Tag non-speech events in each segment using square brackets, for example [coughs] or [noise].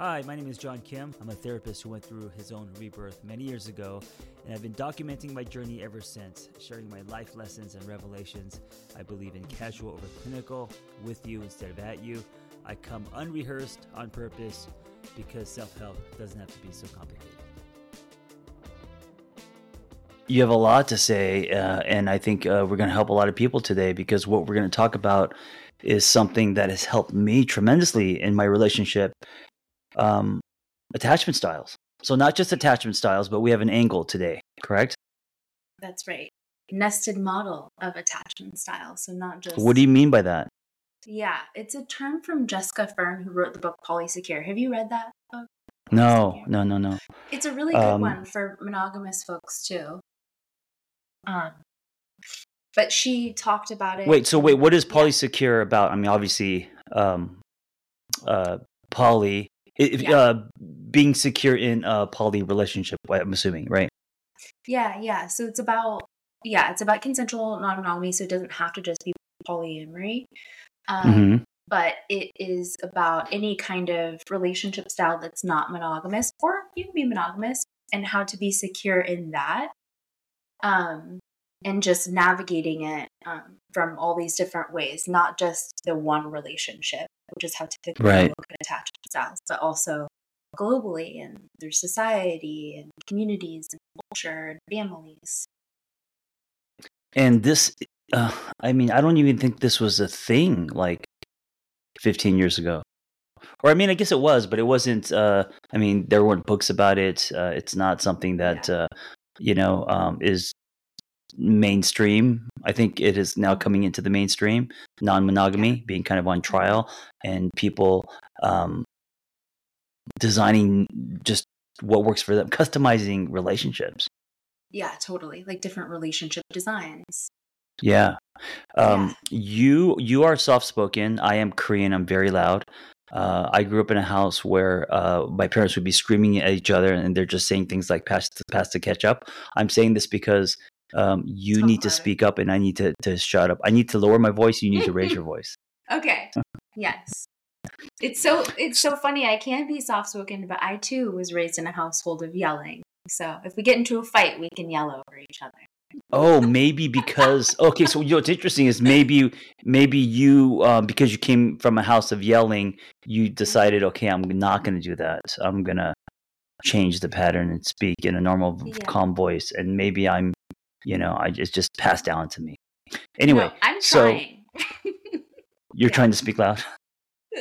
Hi, my name is John Kim. I'm a therapist who went through his own rebirth many years ago, and I've been documenting my journey ever since, sharing my life lessons and revelations. I believe in casual over clinical, with you instead of at you. I come unrehearsed on purpose because self help doesn't have to be so complicated. You have a lot to say, uh, and I think uh, we're going to help a lot of people today because what we're going to talk about is something that has helped me tremendously in my relationship um, attachment styles. So not just attachment styles, but we have an angle today, correct? That's right. Nested model of attachment style. So not just. What do you mean by that? Yeah, it's a term from Jessica Fern, who wrote the book Polysecure. Have you read that book? No, no, no, no. It's a really good Um, one for monogamous folks too. Um, but she talked about it. Wait, so wait, what is Yeah. polysecure about? I mean, obviously, um, uh, poly, if, Yeah. uh, being secure in a poly relationship. I'm assuming, right? Yeah, yeah. So it's about yeah, it's about consensual non-monogamy. So it doesn't have to just be polyamory. Um, hmm but it is about any kind of relationship style that's not monogamous or you can be monogamous and how to be secure in that um, and just navigating it um, from all these different ways not just the one relationship which is how typically Right. look at attachment styles but also globally and through society and communities and culture and families And this, uh, I mean, I don't even think this was a thing like 15 years ago. Or I mean, I guess it was, but it wasn't. Uh, I mean, there weren't books about it. Uh, it's not something that uh, you know um, is mainstream. I think it is now coming into the mainstream. Non-monogamy being kind of on trial, and people um, designing just what works for them, customizing relationships. yeah totally like different relationship designs Yeah. Um, You you are soft spoken. I am Korean. I'm very loud. Uh, I grew up in a house where uh, my parents would be screaming at each other, and they're just saying things like "pass the pass the ketchup." I'm saying this because um, you need to speak up, and I need to to shut up. I need to lower my voice. You need to raise your [laughs] voice. Okay. Yes. It's so it's so funny. I can be soft spoken, but I too was raised in a household of yelling. So if we get into a fight, we can yell over each other. Oh, maybe because okay. So you know what's interesting is maybe maybe you um, because you came from a house of yelling, you decided okay, I'm not going to do that. I'm going to change the pattern and speak in a normal, Yeah. calm voice, and maybe I'm, you know, I just just passed down to me. Anyway, No, I'm so- trying. [laughs] you're yeah. trying to speak loud.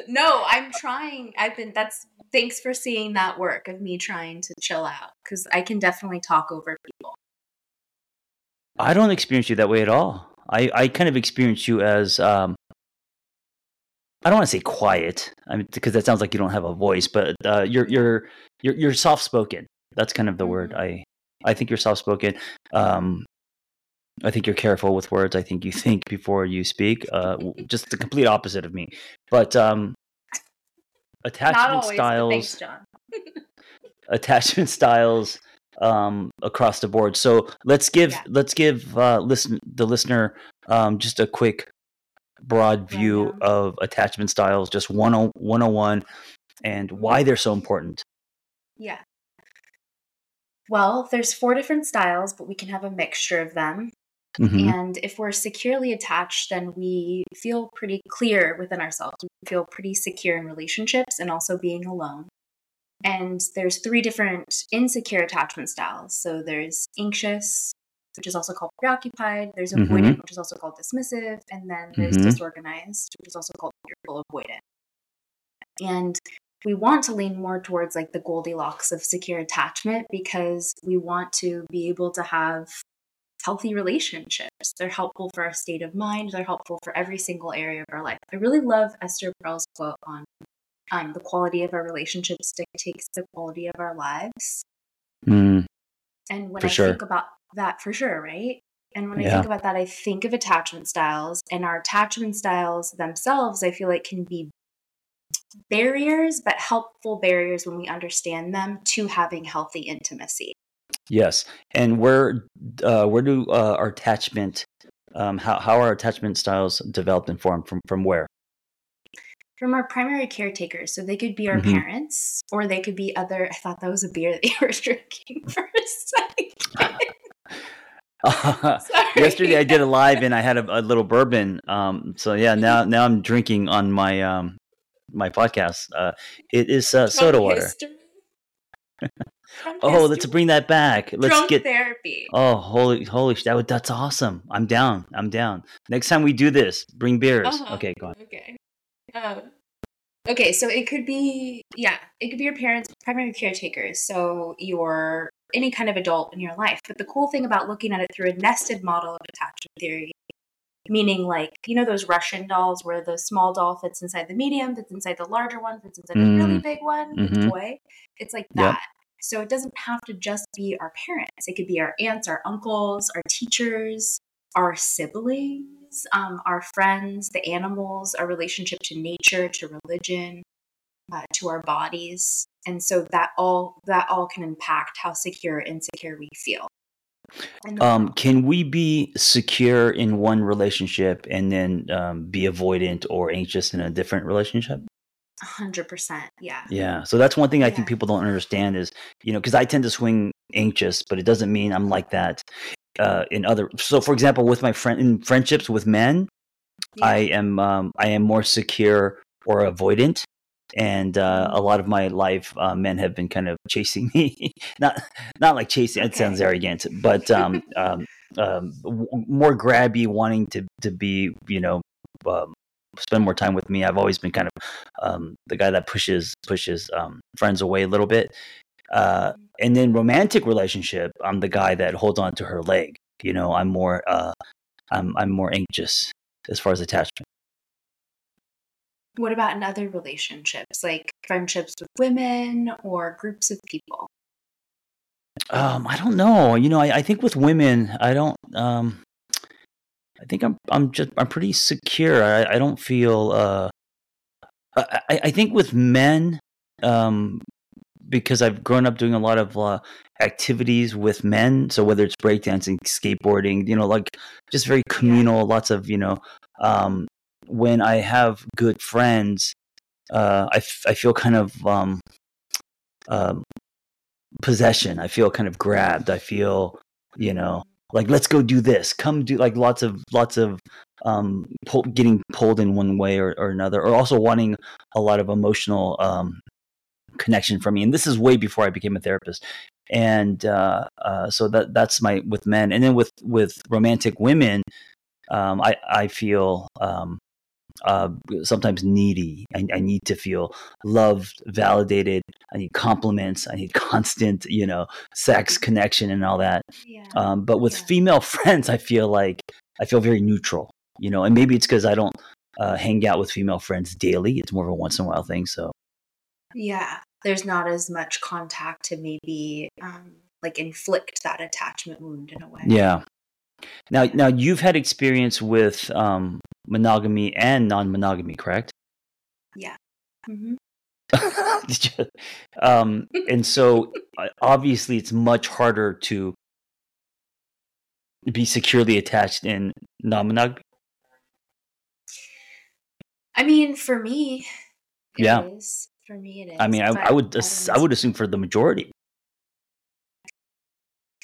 no, I'm trying. I've been that's thanks for seeing that work of me trying to chill out cuz I can definitely talk over people. I don't experience you that way at all. I, I kind of experience you as um, I don't want to say quiet. I mean, because that sounds like you don't have a voice, but uh, you're you're you're you're soft spoken. That's kind of the word. Mhm. I I think you're soft spoken. Um, I think you're careful with words. I think you think before you speak. Uh, just the complete opposite of me. But um, attachment styles thanks, [laughs] attachment styles um, across the board. So let's give Yeah. let's give uh, listen the listener um, just a quick broad view Rundown. of attachment styles, just 10 101 and why they're so important. Yeah. Well, there's four different styles, but we can have a mixture of them. Mhm. And if we're securely attached, then we feel pretty clear within ourselves. We feel pretty secure in relationships and also being alone. And there's three different insecure attachment styles. So there's anxious, which is also called preoccupied. There's Mhm. avoidant, which is also called dismissive. And then there's Mhm. disorganized, which is also called fearful avoidant. And we want to lean more towards like the Goldilocks of secure attachment because we want to be able to have healthy relationships. They're helpful for our state of mind. They're helpful for every single area of our life. I really love Esther Perel's quote on um, the quality of our relationships dictates the quality of our lives. Mm, And when I sure. think about that, for sure, right? And when I think about that, I think of attachment styles, and our attachment styles themselves, I feel like can be barriers, but helpful barriers when we understand them to having healthy intimacy. yes, and where uh, where do uh, our attachment um, how how are attachment styles developed and formed from from where? from our primary caretakers. So they could be our Mhm. parents or they could be other. I thought that was a beer that you [laughs] were drinking for a second. [laughs] Sorry. Yesterday I did a live and I had a, a little bourbon. Um, so yeah, now [laughs] now I'm drinking on my um my podcast. Uh, it is uh, soda water. Oh, let's bring that back. Let's Drunk get. therapy. Oh, holy, holy! That would, that's awesome. I'm down. I'm down. Next time we do this, bring beers. Uh-huh. Okay, go on. Okay. Um, okay, so it could be yeah, it could be your parents' primary caretakers, so your any kind of adult in your life. But the cool thing about looking at it through a nested model of attachment theory, meaning like you know those Russian dolls where the small doll fits inside the medium, fits inside the larger one, fits inside the really Mm. big one, the Mhm. toy. It's like Yep. that. So it doesn't have to just be our parents. It could be our aunts, our uncles, our teachers, our siblings, um, our friends, the animals, our relationship to nature, to religion, uh, to our bodies, and so that all that all can impact how secure or insecure we feel. Um, can we be secure in one relationship and then um, be avoidant or anxious in a different relationship? A hundred percent, yeah. Yeah. So that's one thing I think people don't understand is, you know, because I tend to swing anxious, but it doesn't mean I'm like that uh, in other. So, for example, with my friend in friendships with men, Yeah. I am um, I am more secure or avoidant, and uh, a lot of my life, uh, men have been kind of chasing [laughs] me. not not like chasing. It sounds arrogant, but um, [laughs] um, um, w- more grabby, wanting to to be, you know. Um, spend more time with me i've always been kind of um, the guy that pushes pushes um, friends away a little bit uh, and then romantic relationship i'm the guy that holds on to her leg you know i'm more uh, i'm i'm more anxious as far as attachment What about in other relationships, like friendships with women or groups of people? um i don't know you know i, I think with women i don't um i think i'm i'm just i'm pretty secure i, I don't feel uh I, I I think with men um because I've grown up doing a lot of uh, activities with men. So whether it's breakdancing, skateboarding, you know, like just very communal, lots of, you know, um, when I have good friends, uh, I, f- I feel kind of um, um, possession. I feel kind of grabbed. I feel, you know, like let's go do this. Come do like lots of lots of um, pull, getting pulled in one way or, or another, or also wanting a lot of emotional um, connection from me. And this is way before I became a therapist. And uh, uh, so that that's my with men, and then with with romantic women, um, I I feel um, uh, sometimes needy. I, I need to feel loved, validated. I need compliments. I need [laughs] constant, you know, sex connection and all that. Yeah. Um, but with Yeah. female [laughs] friends, I feel like I feel very neutral, you know, and maybe it's because I don't uh, hang out with female friends daily. It's more of a once in a while thing. So Yeah, there's not as much contact to maybe um, like inflict that attachment wound in a way. yeah. Now, now you've had experience with um, monogamy and non-monogamy, correct? hmm [laughs] Did you- um, and so uh, obviously, it's much harder to be securely attached in non-monogamy. I mean, for me, it Yeah. is. For me, it is. I mean, I, I would ass- I would assume for the majority.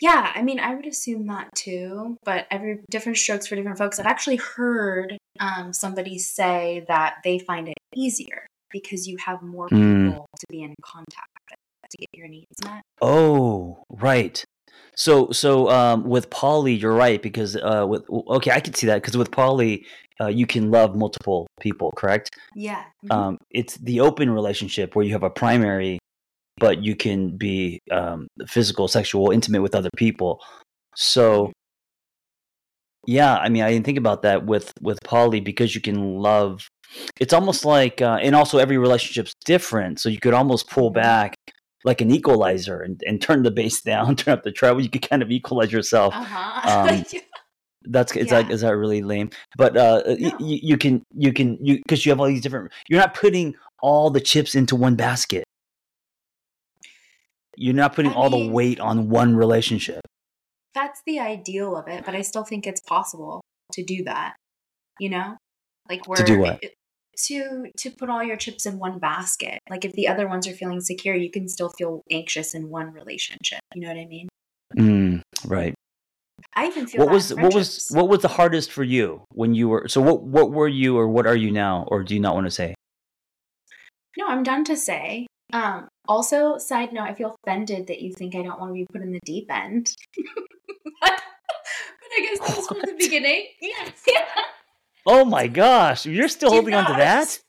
Yeah, I mean, I would assume that too, but every different strokes for different folks. I've actually heard um, somebody say that they find it easier because you have more Mm. people to be in contact with to get your needs met. Oh, right. So, so um, with poly, you're right because uh, with okay, I can see that because with poly, uh, you can love multiple people, correct? Yeah. mhm. Um, it's the open relationship where you have a primary, but you can be um, physical, sexual, intimate with other people. So, yeah, I mean, I didn't think about that with with poly because you can love. It's almost like, uh, and also every relationship's different, so you could almost pull Mhm. back like an equalizer and, and turn the bass [laughs] down, turn up the treble. You could kind of equalize yourself. Uh-huh. um, [laughs] That's is that Yeah. is that really lame? But uh, No. y- you can you can you because you have all these different. You're not putting all the chips into one basket. You're not putting I all the weight on one relationship. That's the ideal of it, but I still think it's possible to do that. You know, like we're to do what? it- to to put all your chips in one basket. Like if the other ones are feeling secure, you can still feel anxious in one relationship. You know what I mean? Mm, right. I even feel What was what was what was the hardest for you when you were so what what were you or what are you now or do you not want to say? No, I'm done to say. Um, also, side note, I feel offended that you think I don't want to be put in the deep end. [laughs] but I guess that was from the beginning. Yes. Oh my gosh, you're still Do you holding on to that?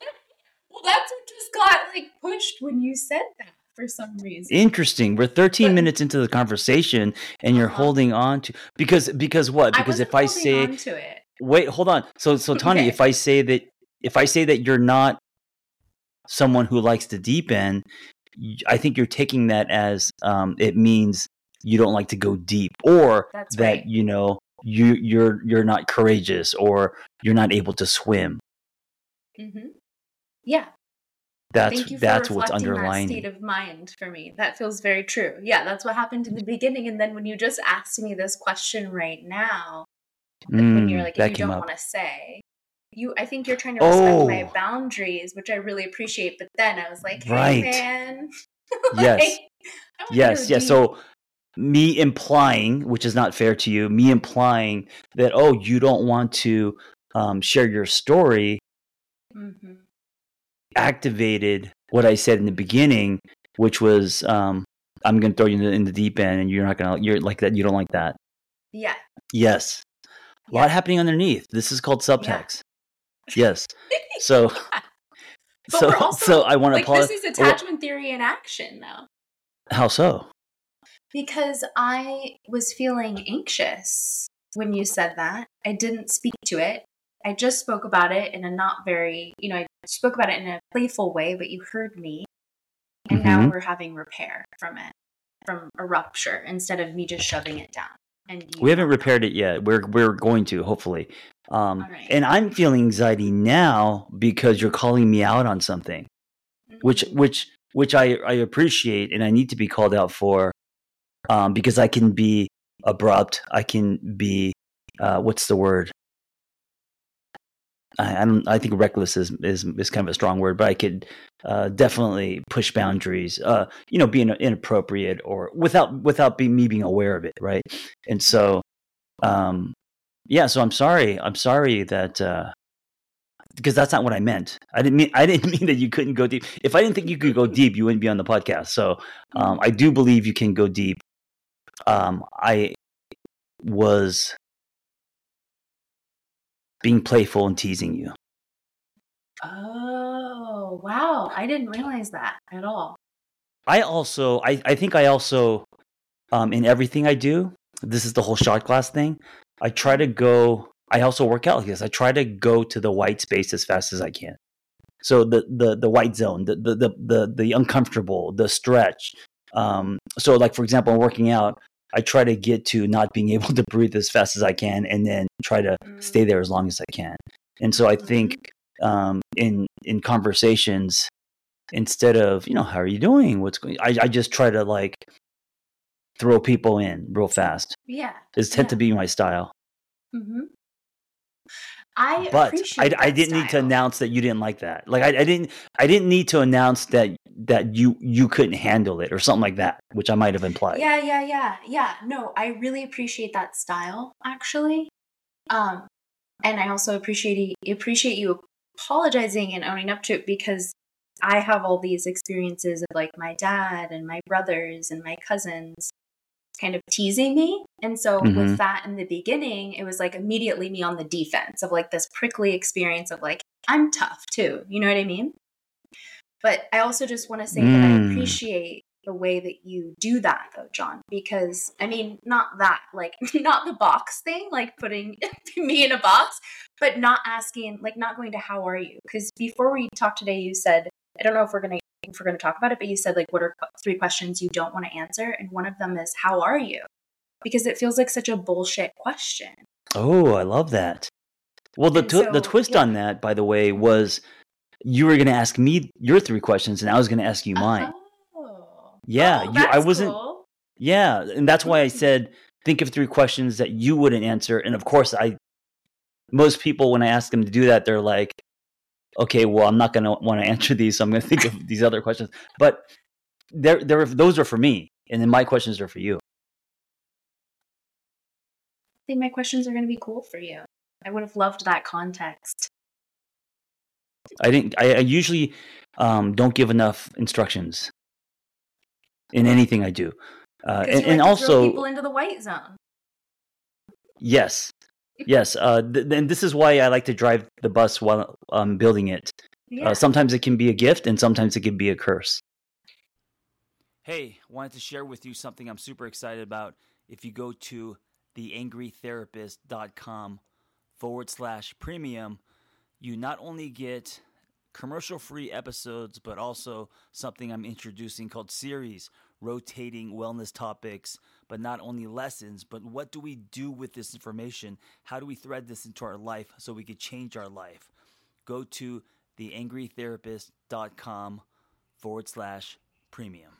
well, that's what just got like pushed when you said that for some reason. Interesting. We're 13 But- minutes into the conversation and you're Uh-huh. holding on to because because what? I Because wasn't if I say on to it. wait, hold on. So so Taune, Okay. if I say that if I say that you're not someone who likes the deep end, I think you're taking that as um, it means you don't like to go deep, or That's that right. you know you you're you're not courageous, or you're not able to swim. hmm Yeah, That's thank you for that's what's reflecting that underlying. state of mind for me. That feels very true. Yeah, that's what happened in the beginning. And then when you just asked me this question right now, when you're Mm, like, if you don't want to say, you, I think you're trying to respect my Oh. boundaries, which I really appreciate. But then I was like, hey, Right. man. [laughs] Yes. Like, Yes, yes. deep. So me implying, which is not fair to you, me implying that oh, you don't want to um, share your story, Mhm. activated what I said in the beginning, which was um, I'm going to throw you in the, in the deep end, and you're not going to. You're like that. You don't like that. Yeah. Yes, a lot happening underneath. This is called subtext. Yes. So, [laughs] [laughs] so, we're also, so I want to like, apologize. this is attachment theory in action, though. How so? Because I was feeling anxious when you said that. I didn't speak to it. I just spoke about it in a not very, you know, I spoke about it in a playful way, but you heard me. And now Mhm. we're having repair from it, from a rupture, instead of me just shoving it down. And We haven't repaired it yet. We're we're going to hopefully. Um, right. And I'm feeling anxiety now because you're calling me out on something, which Mhm. which which I I appreciate and I need to be called out for, um, because I can be abrupt. I can be uh, what's the word? I, I don't. I think reckless is, is is kind of a strong word, but I could uh, definitely push boundaries. Uh, you know, being inappropriate or without without me being aware of it, right? And so, um, yeah. So I'm sorry. I'm sorry that uh, because that's not what I meant. I didn't mean [laughs] I didn't mean that you couldn't go deep. If I didn't think you could go deep, you wouldn't be on the podcast. So um, I do believe you can go deep. Um, I was being playful and teasing you. Oh, wow. I didn't realize that at all. I also, I, I think I also, um, in everything I do, this is the whole shot glass thing. I try to go. I also work out like this. I try to go to the white space as fast as I can. So the the the white zone, the the the the, the uncomfortable, the stretch. Um, so like for example, I'm working out. I try to get to not being [laughs] able to breathe as fast as I can, and then try to stay there as long as I can. And so I think um, in in conversations, instead of you know how are you doing, what's going, I I just try to like throw people in real fast. Yeah. It's tend Yeah. to be my style. hmm I But I, I didn't need to announce that you didn't like that. Like I, I didn't I didn't need to announce that that you you couldn't handle it or something like that, which I might have implied. Yeah, yeah, yeah, yeah. No, I really appreciate that style actually. Um, and I also appreciate appreciate you apologizing and owning up to it because I have all these experiences of like my dad and my brothers and my cousins kind of teasing me. And so Mhm. with that in the beginning, it was like immediately me on the defense of like this prickly experience of like I'm tough too. You know what I mean? But I also just want to say that I Mm. appreciate the way that you do that though, John, because I mean, not that like [laughs] not the box thing, like putting [laughs] me in a box, but not asking like not going to how are you? Because before we talked today, you said I don't know if we're gonna if we're gonna talk about it, but you said like what are three questions you don't want to answer, and one of them is how are you? Because it feels like such a bullshit question. Oh, I love that. Well, the tw- the twist yeah. on that, by the way, was you were going to ask me your three questions, and I was going to ask you mine. Oh. Yeah, Oh, you- I wasn't- cool. Yeah, and that's why I said [laughs] think of three questions that you wouldn't answer. And of course, I most people when I ask them to do that, they're like, okay, well, I'm not going to want to answer these, so I'm going to think of [laughs] these other questions. But there, there, those are for me, and then my questions are for you. I think my questions are going to be cool for you. I would have loved that context. I didn't. I, I usually um, don't give enough instructions in anything I do, uh, and, you and like throw also people into the white zone. yes, yes. Uh, th- and this is why I like to drive the bus while I'm building it. Yeah. Uh, sometimes it can be a gift, and sometimes it can be a curse. Hey, wanted to share with you something I'm super excited about. If you go to theangrytherapist.com forward slash premium, you not only get commercial free episodes, but also something I'm introducing called series, rotating wellness topics, but not only lessons, but what do we do with this information? How do we thread this into our life so we could change our life? Go to theangrytherapist.com forward slash premium.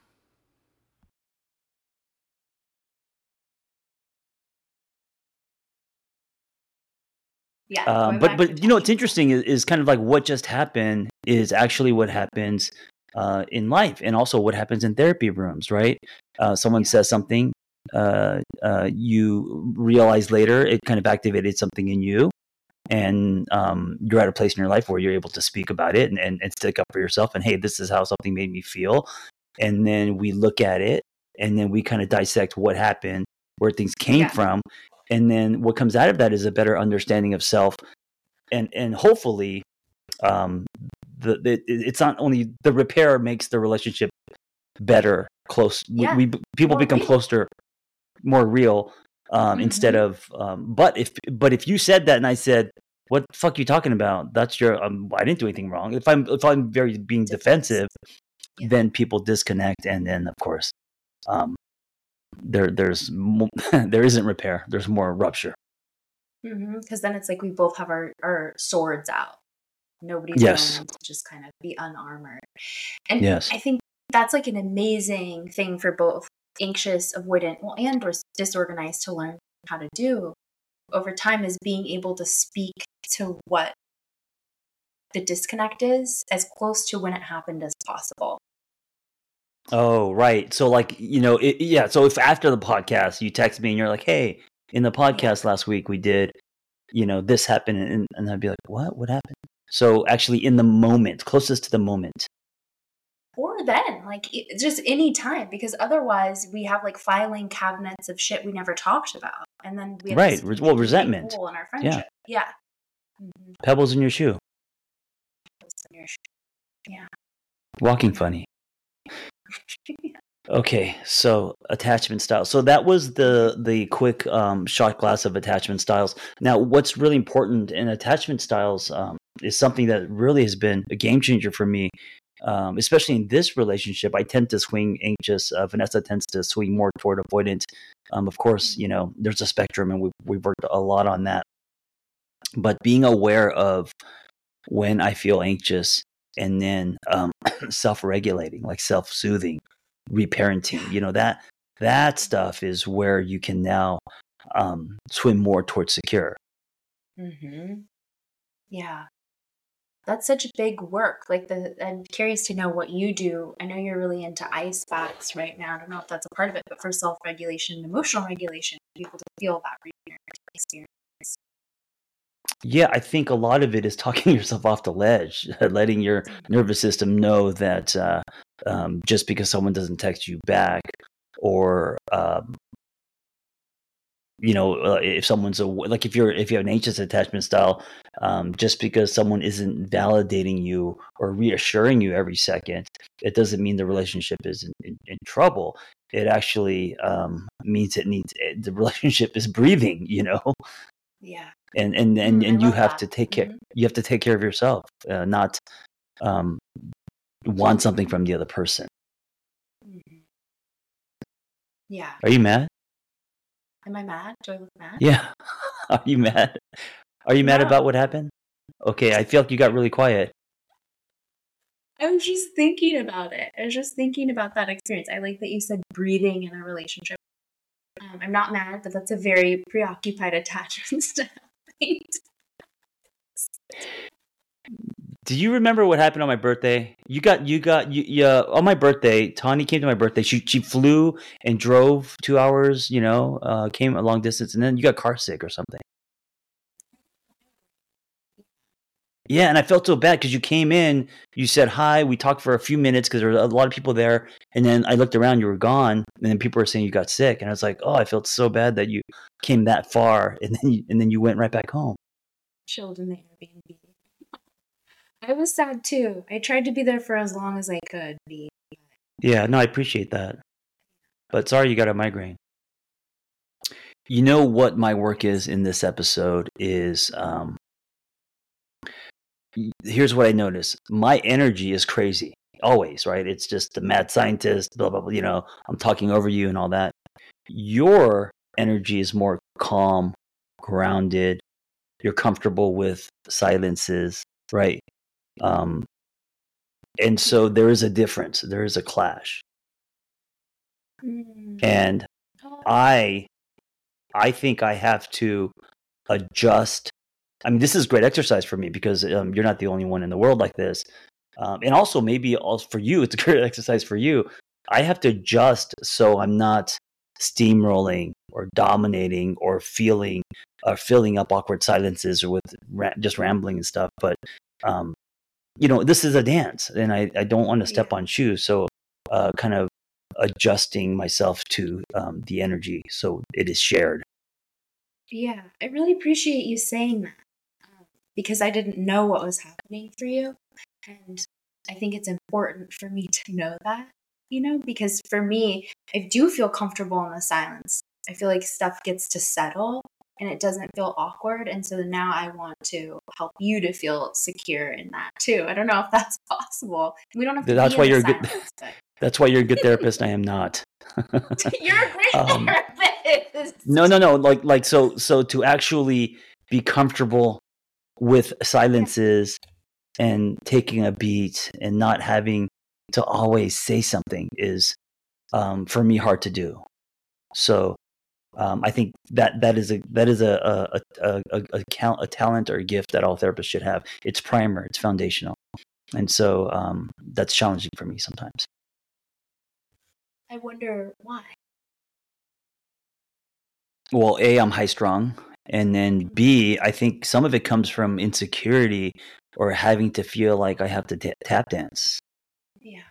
yeah. Um, but but you know what's interesting is, is kind of like what just happened is actually what happens uh, in life and also what happens in therapy rooms, right? Uh, someone Yeah. says something, uh, uh, you realize later it kind of activated something in you, and um, you're at a place in your life where you're able to speak about it and, and, and stick up for yourself. And hey, this is how something made me feel. And then we look at it and then we kind of dissect what happened, where things came Yeah. from. And then what comes out of that is a better understanding of self. And, and hopefully, um, the, the, it's not only the repair makes the relationship better, close. We- Yeah. We, people More become real. closer, more real, um, instead Mhm. of. Um, but if but if you said that and I said, "What the fuck you talking about?" That's your. Um, I didn't do anything wrong. If I'm if I'm very being defensive, Yeah. then people disconnect, and then of course, um, there there's mo- [laughs] there isn't repair. There's more rupture. because then it's like we both have our, our swords out. Nobody's Yes. willing to just kind of be unarmored. And Yes. I think that's like an amazing thing for both anxious, avoidant, well, and or disorganized to learn how to do over time is being able to speak to what the disconnect is as close to when it happened as possible. Oh, right. So, like, you know, it, yeah. So, if after the podcast you text me and you're like, "Hey, in the podcast last week we did, you know, this happened," and, and I'd be like, "What? What happened?" So, actually, in the moment, closest to the moment. Or then, like it- just any time, because otherwise we have like filing cabinets of shit we never talked about, and then we have Right. well, resentment. in our friendship. Yeah. Mhm. Pebbles in your shoe. Yeah. Walking funny. [laughs] Okay, so attachment styles. So that was the the quick um, shot glass of attachment styles. Now, what's really important in attachment styles um, is something that really has been a game changer for me, um, especially in this relationship. I tend to swing anxious. Uh, Vanessa tends to swing more toward avoidant. Um, of course, you know there's a spectrum, and we we've worked a lot on that. But being aware of when I feel anxious, and then um, [clears throat] self-regulating, like self-soothing reparenting you know that that stuff is where you can now um, swim more towards secure Mm-hmm. Yeah. That's such a big work. Like the I'm curious to know what you do. I know you're really into ice baths right now. I don't know if that's a part of it, but for self-regulation and emotional regulation, people to feel that experience. yeah i think a lot of it is talking [laughs] yourself off the ledge letting your nervous system know that uh, um, just because someone doesn't text you back or um, you know uh, if someone's a like if you're if you have an anxious attachment style um, just because someone isn't validating you or reassuring you every second it doesn't mean the relationship is in, in, in trouble it actually um, means it needs it, the relationship is breathing you know Yeah. and and and, Mm, and you have that. to take care Mhm. you have to take care of yourself uh, not um, want something from the other person Mhm. Yeah. are you mad Am I mad? Do I look mad? yeah [laughs] are you mad are you mad No. about what happened okay i feel like you got really quiet I was just thinking about it. I was just thinking about that experience. I like that you said breathing in a relationship. Um, I'm not mad, but that's a very preoccupied attachment [laughs] style. Do you remember what happened on my birthday? You got you got you yeah on my birthday. Taune came to my birthday. She she flew and drove two hours. You know, uh, came a long distance, and then you got car sick or something. Yeah, and I felt so bad because you came in, you said hi, we talked for a few minutes because there were a lot of people there, and then I looked around, you were gone, and then people were saying you got sick, and I was like, oh, I felt so bad that you came that far, [laughs] and then you, and then you went right back home. Chilled in the Airbnb. I was sad too. I tried to be there for as long as I could be. Yeah, no, I appreciate that, but sorry you got a migraine. You know what my work is in this episode is um, here's what I notice. My energy is crazy always, right? It's just the mad scientist, blah, blah, blah. You know, I'm talking over you and all that. Your energy is more calm, grounded. You're comfortable with silences, right? Um, and so there is a difference. There is a clash. Mm. And oh. I, I think I have to adjust I mean, this is great exercise for me because um, you're not the only one in the world like this. Um, and also, maybe also for you, it's a [laughs] great exercise for you. I have to adjust so I'm not steamrolling or dominating or feeling or filling up awkward silences or with ra- just rambling and stuff. But um, you know, this is a dance, and I, I don't want to step on shoes. So, uh, kind of adjusting myself to um, the energy so it is shared. Yeah, I really appreciate you saying that because I didn't know what was happening for you. And I think it's important for me to know that, you know, because for me, I do feel comfortable in the silence. I feel like stuff gets to settle and it doesn't feel awkward. And so now I want to help you to feel secure in that too. I don't know if that's [laughs] possible. We don't have to. That's why you're silence, good. [laughs] But... That's why you're a good [laughs] therapist. I am not. you're a great um, therapist. No, no, no. Like, like so, so to actually be comfortable with silences and taking a beat and not having to always say something is um, for me hard to do. So um, I think that that is a that is a a, a, a, a, a talent or a gift that all therapists should have. It's primer, it's foundational, and so um, that's challenging for me sometimes. I wonder why. Well, a I'm high strong, and then B, I think some of it comes from insecurity or having to feel like I have to t- tap dance. Yeah.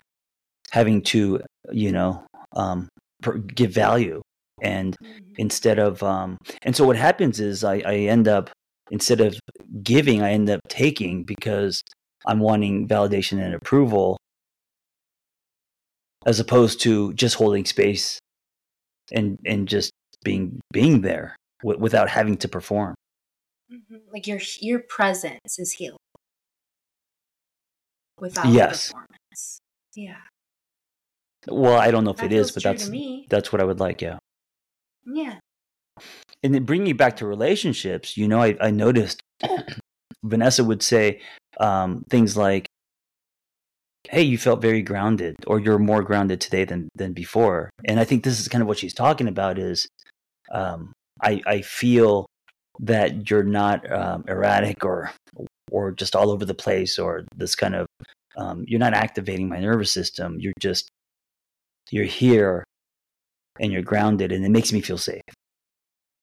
Having to, you know, um, give value. And mm-hmm. instead of, um, and so what happens is I, I end up, instead of giving, I end up taking because I'm wanting validation and approval as opposed to just holding space and, and just being, being there w- without having to perform. Mm-hmm. Like your your presence is healing without yes. performance. Yeah. Well, I don't know if that it is, but that's that's what I would like. Yeah. Yeah. And then bringing it back to relationships, you know, I, I noticed [coughs] Vanessa would say um, things like, "Hey, you felt very grounded, or you're more grounded today than than before." And I think this is kind of what she's talking about: is um, I, I feel that you're not um, erratic or or just all over the place or this kind of um, you're not activating my nervous system. You're just you're here and you're grounded, and it makes me feel safe.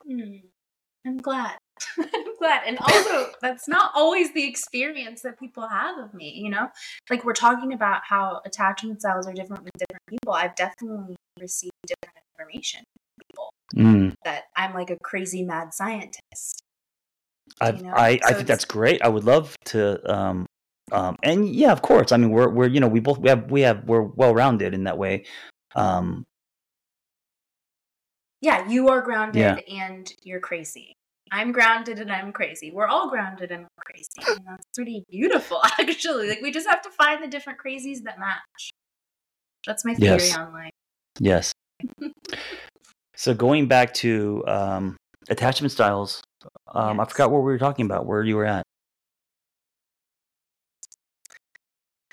Mm, I'm glad. [laughs] I'm glad. And also, [laughs] that's not always the experience that people have of me, you know? Like, we're talking about how attachment styles are different with different people. I've definitely received different information people mm. that I'm like a crazy mad scientist. I you know? I, so I think that's great. I would love to um um and yeah, of course. I mean we're we're you know, we both we have we have we're well rounded in that way. Um Yeah, you are grounded yeah. and you're crazy. I'm grounded and I'm crazy. We're all grounded and we're crazy. [laughs] And that's pretty beautiful, [laughs] actually. Like we just have to find the different crazies that match. That's my theory yes. on life. Yes. [laughs] So going back to um, attachment styles, um, yes. I forgot what we were talking about. Where you were at?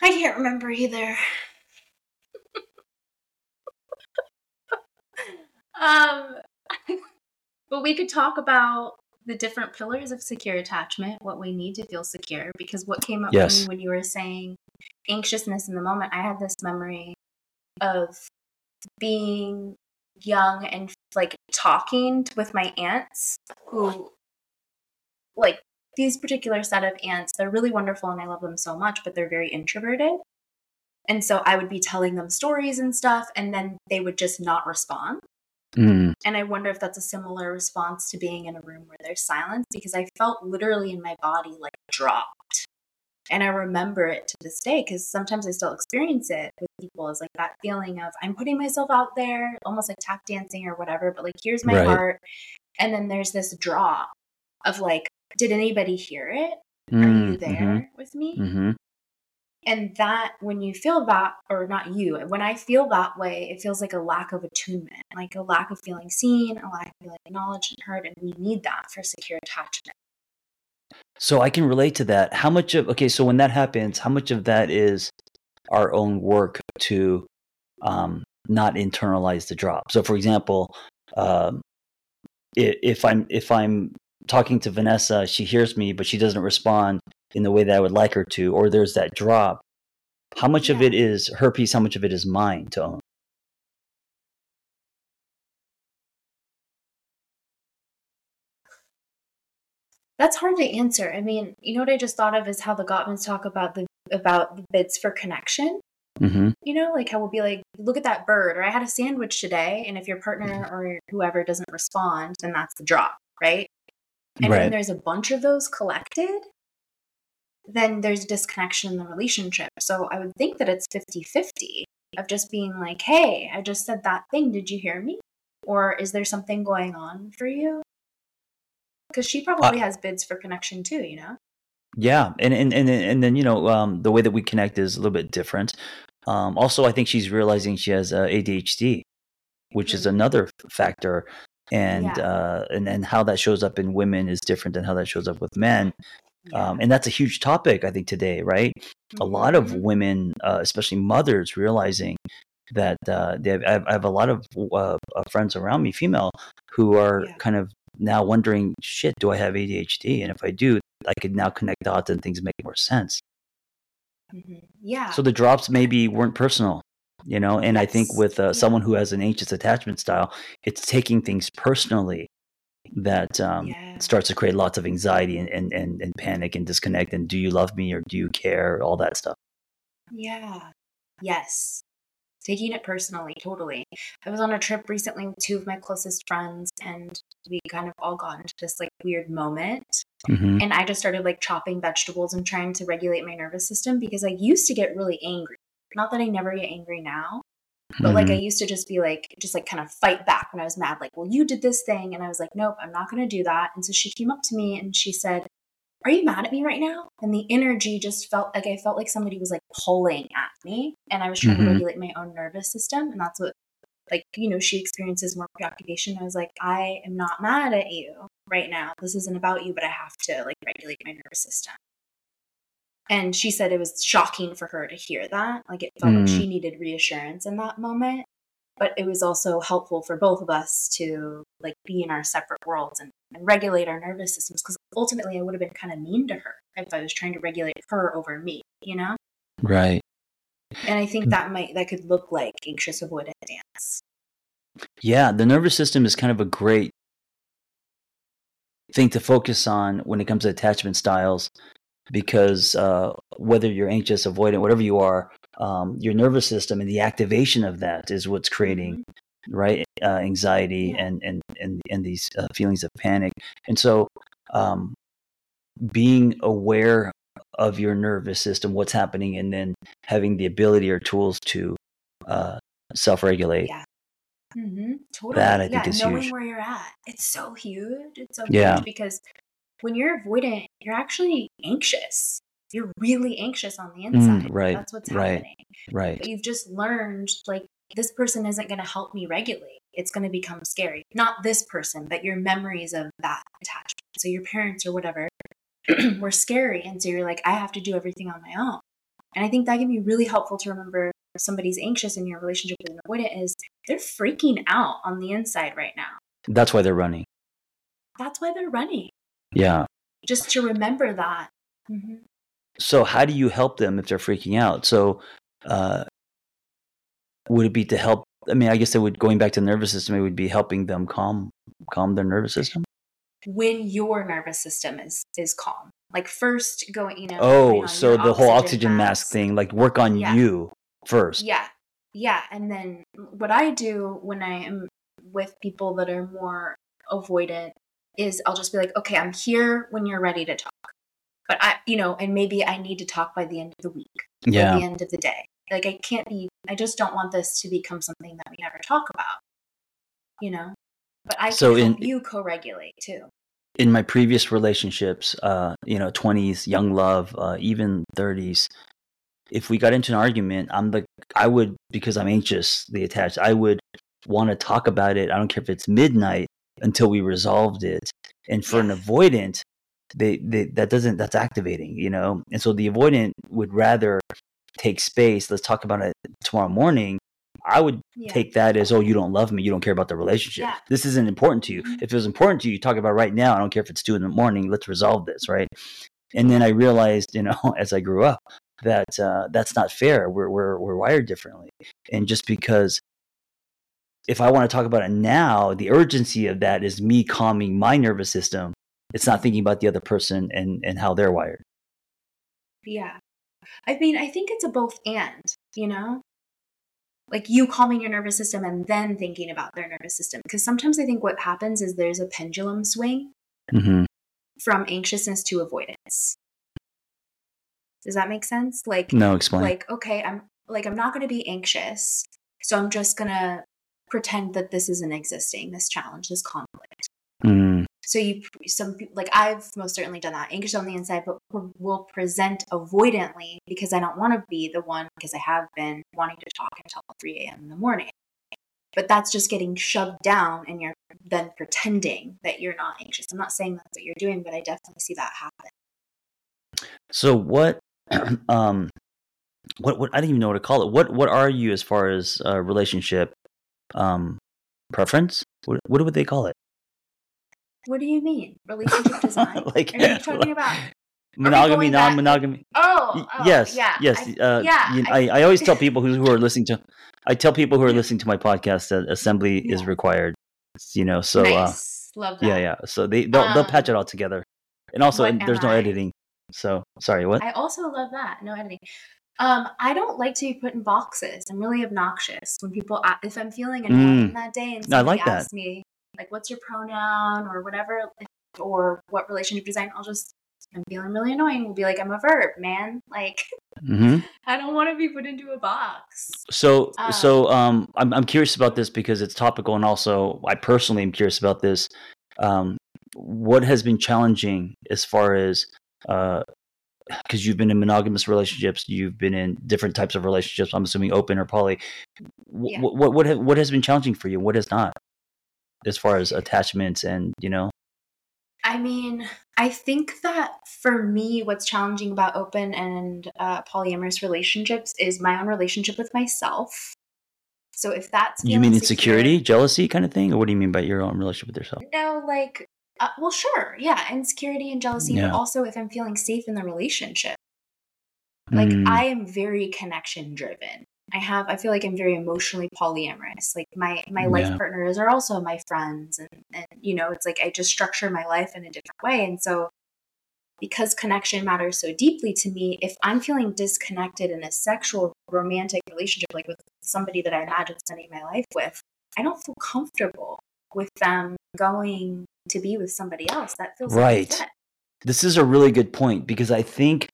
I can't remember either. Um, [laughs] but we could talk about the different pillars of secure attachment, what we need to feel secure. Because what came up Yes. for me when you were saying anxiousness in the moment, I had this memory of being young and like talking with my aunts who like these particular set of aunts they're really wonderful and i love them so much but they're very introverted and so i would be telling them stories and stuff and then they would just not respond Mm, and I wonder if that's a similar response to being in a room where there's silence because I felt literally in my body like dropped. And I remember it to this day because sometimes I still experience it with people as like that feeling of I'm putting myself out there, almost like tap dancing or whatever, but like here's my Right. heart. And then there's this drop of like, did anybody hear it? Are mm, you there with me? hmm And that, when you feel that, or not you, when I feel that way, it feels like a lack of attunement, like a lack of feeling seen, a lack of feeling acknowledged and heard. And we need that for secure attachment. So I can relate to that. How much of okay? So when that happens, how much of that is our own work to um, not internalize the drop? So, for example, um, if I'm if I'm talking to Vanessa, she hears me, but she doesn't respond in the way that I would like her to, or there's that drop. How much of it is her piece? How much of it is mine to own? That's hard to answer. I mean, you know what I just thought of is how the Gottmans talk about the about the bids for connection. hmm You know, like how we'll be like, look at that bird, or I had a sandwich today, and if your partner or whoever doesn't respond, then that's the drop, right? And when Right. there's a bunch of those collected, then there's disconnection in the relationship. So I would think that it's 50 50 of just being like, hey, I just said that thing. Did you hear me? Or is there something going on for you? Because she probably has bids for connection too, you know? Yeah, and and and and then you know um, the way that we connect is a little bit different. Um, also, I think she's realizing she has uh, ADHD, which is Mhm. another factor, and Yeah. uh, and and how that shows up in women is different than how that shows up with men. Yeah. Um, and that's a huge topic, I think, today, right? A lot of women, uh, especially mothers, realizing that uh, they have, I have- a lot of uh, uh, friends around me, female, who are Yeah. kind of now wondering, shit, do I have ADHD? And if I do, I could now connect dots and things make more sense. Mhm. Yeah. So the drops maybe weren't personal, you know. And I think with uh, Yeah. someone who has an anxious attachment style, it's taking things personally that um, Yeah. starts to create lots of anxiety and, and, and, and panic and disconnect. And do you love me or do you care? All that stuff. Yeah. Yes. Taking it personally, totally. I was on a trip recently with two of my closest friends, and we kind of all got into this like weird moment. hmm And I just started like chopping vegetables and trying to regulate my nervous system because I used to get really angry. Not that I never get angry now, but like I Mm-hmm. used to just be like, just like kind of fight back when I was mad, like, well, you did this thing. And I was like, nope, I'm not going to do that. And so she came up to me and she said, Are you mad at me right now? And the energy just felt like I felt like somebody was like pulling at me. And I was trying Mhm. to regulate my own nervous system. And that's what, like, you know, she experiences more preoccupation. I was like, I am not mad at you right now. This isn't about you, but I have to like regulate my nervous system. And she said it was shocking for her to hear that. Like it felt like Mm. she needed reassurance in that moment. But it was also helpful for both of us to like be in our separate worlds and, and regulate our nervous systems. Because ultimately I would have been kind of mean to her if I was trying to regulate her over me, you know? Right. And I think that might that could look like anxious avoidant dance. Yeah. The nervous system is kind of a great thing to focus on when it comes to attachment styles because uh, whether you're anxious, avoidant, whatever you are, um, your nervous system and the activation of that is what's creating right uh, anxiety and and and and these uh, feelings of panic and so um, being aware of your nervous system what's happening and then having the ability or tools to uh, self-regulate Yeah. Mm-hmm. Totally. That, I think, yeah, is knowing huge. where you're at. It's so huge. It's so Yeah. huge because when you're avoidant, you're actually anxious. You're really anxious on the inside. Mm, right, That's what's right. happening. right But you've just learned like this person isn't going to help me regulate. It's going to become scary. Not this person, but your memories of that attachment. So your parents or whatever [clears throat] were scary. And so you're like, I have to do everything on my own. And I think that can be really helpful to remember if somebody's anxious in your relationship with an avoidant is they're freaking out on the inside right now. that's why they're running that's why they're running. Yeah. Just to remember that. Mm-hmm. So how do you help them if they're freaking out? So uh, would it be to help? I mean, I guess it would going back to the nervous system. It would be helping them calm calm their nervous system. When your nervous system is is calm, like first going, you know. Oh, so the whole oxygen mask. mask thing, like work on Yeah. you first. Yeah. Yeah. And then what I do when I am with people that are more avoidant is I'll just be like, okay, I'm here when you're ready to talk. But I, you know, and maybe I need to talk by the end of the week, by Yeah. the end of the day. Like I can't be, I just don't want this to become something that we never talk about, you know? But I can So in- help you co regulate too. in my previous relationships, uh, you know, twenties, young love, uh, even thirties, if we got into an argument, I'm the I would because I'm anxiously attached. I would want to talk about it. I don't care if it's midnight until we resolved it. And for an avoidant, they, they that doesn't that's activating, you know. And so the avoidant would rather take space. Let's talk about it tomorrow morning. I would Yeah. take that as oh you don't love me you don't care about the relationship Yeah. this isn't important to you Mhm. if it was important to you talk about it right now i don't care if it's two in the morning let's resolve this right and then i realized you know [laughs] as i grew up that uh, that's not fair we're, we're, we're wired differently and just because if i want to talk about it now the urgency of that is me calming my nervous system it's not thinking about the other person and, and how they're wired Yeah. I mean, I think it's a both and, you know? Like you calming your nervous system and then thinking about their nervous system. Because sometimes I think what happens is there's a pendulum swing mm-hmm. from anxiousness to avoidance. Does that make sense? Like, no explain like, okay, I'm like, I'm not going to be anxious. So I'm just going to pretend that this isn't existing, this challenge, this conflict. Mm, So you, some like I've most certainly done that, anxious on the inside, but will present avoidantly because I don't want to be the one because I have been wanting to talk until 3 a.m. in the morning. But that's just getting shoved down, and you're then pretending that you're not anxious. I'm not saying that's what you're doing, but I definitely see that happen. So what [clears throat] um what what I don't even know what to call it. What what are you as far as uh, relationship um preference? What what would they call it? What do you mean? Relationship [laughs] design? like Are you [laughs] talking about? monogamy, non-monogamy? Oh, oh, yes, yeah, yes. I- uh, yeah, you- I- I, I always tell [laughs] people who, who are listening to, I tell people who are listening to my podcast that assembly is required. You know, so uh. Love that. yeah, yeah. So they they'll, they'll patch Um, it all together, and also and there's no I? editing. So sorry, what? I also love that. No editing. Um, I don't like to be put in boxes. I'm really obnoxious when people, if I'm feeling annoyed Mm. that day and somebody like that. asks me, like, what's your pronoun or whatever, or what relationship design, I'll just, I'm feeling really annoying. We'll be like, I'm a verb, man. [laughs] Like, hmm I don't want to be put into a box. So, Um, so um, I'm I'm curious about this because it's topical, and also I personally am curious about this. Um, what has been challenging as far as because you've been in monogamous relationships, you've been in different types of relationships. I'm assuming open or poly. What Yeah. what what, ha- what has been challenging for you? What has not, as far as attachments and you know? I mean, I think that for me, what's challenging about open and uh, polyamorous relationships is my own relationship with myself. So if that's You mean insecurity, secure- jealousy, kind of thing, or what do you mean by your own relationship with yourself? No, like, uh, well, sure, yeah, insecurity and jealousy, Yeah. but also if I'm feeling safe in the relationship. Like, Mm, I am very connection driven. I have, I feel like I'm very emotionally polyamorous. Like, my my life Yeah. partners are also my friends, and and you know, it's like I just structure my life in a different way, and so because connection matters so deeply to me, if I'm feeling disconnected in a sexual romantic relationship, like with somebody that I imagine spending my life with, I don't feel comfortable with them going to be with somebody else. That feels like Right. threat. This is a really good point because I think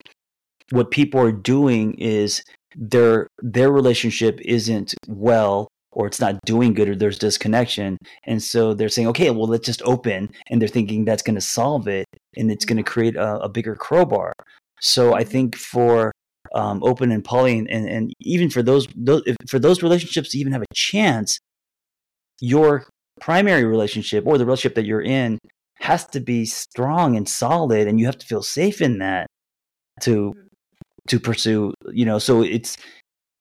what people are doing is their their relationship isn't well or it's not doing good or there's disconnection and so they're saying okay well let's just open and they're thinking that's going to solve it and it's going to create a, a bigger crowbar so i think for um, open and poly and, and, and even for those, those if, for those relationships to even have a chance your primary relationship or the relationship that you're in has to be strong and solid and you have to feel safe in that to to pursue you know so it's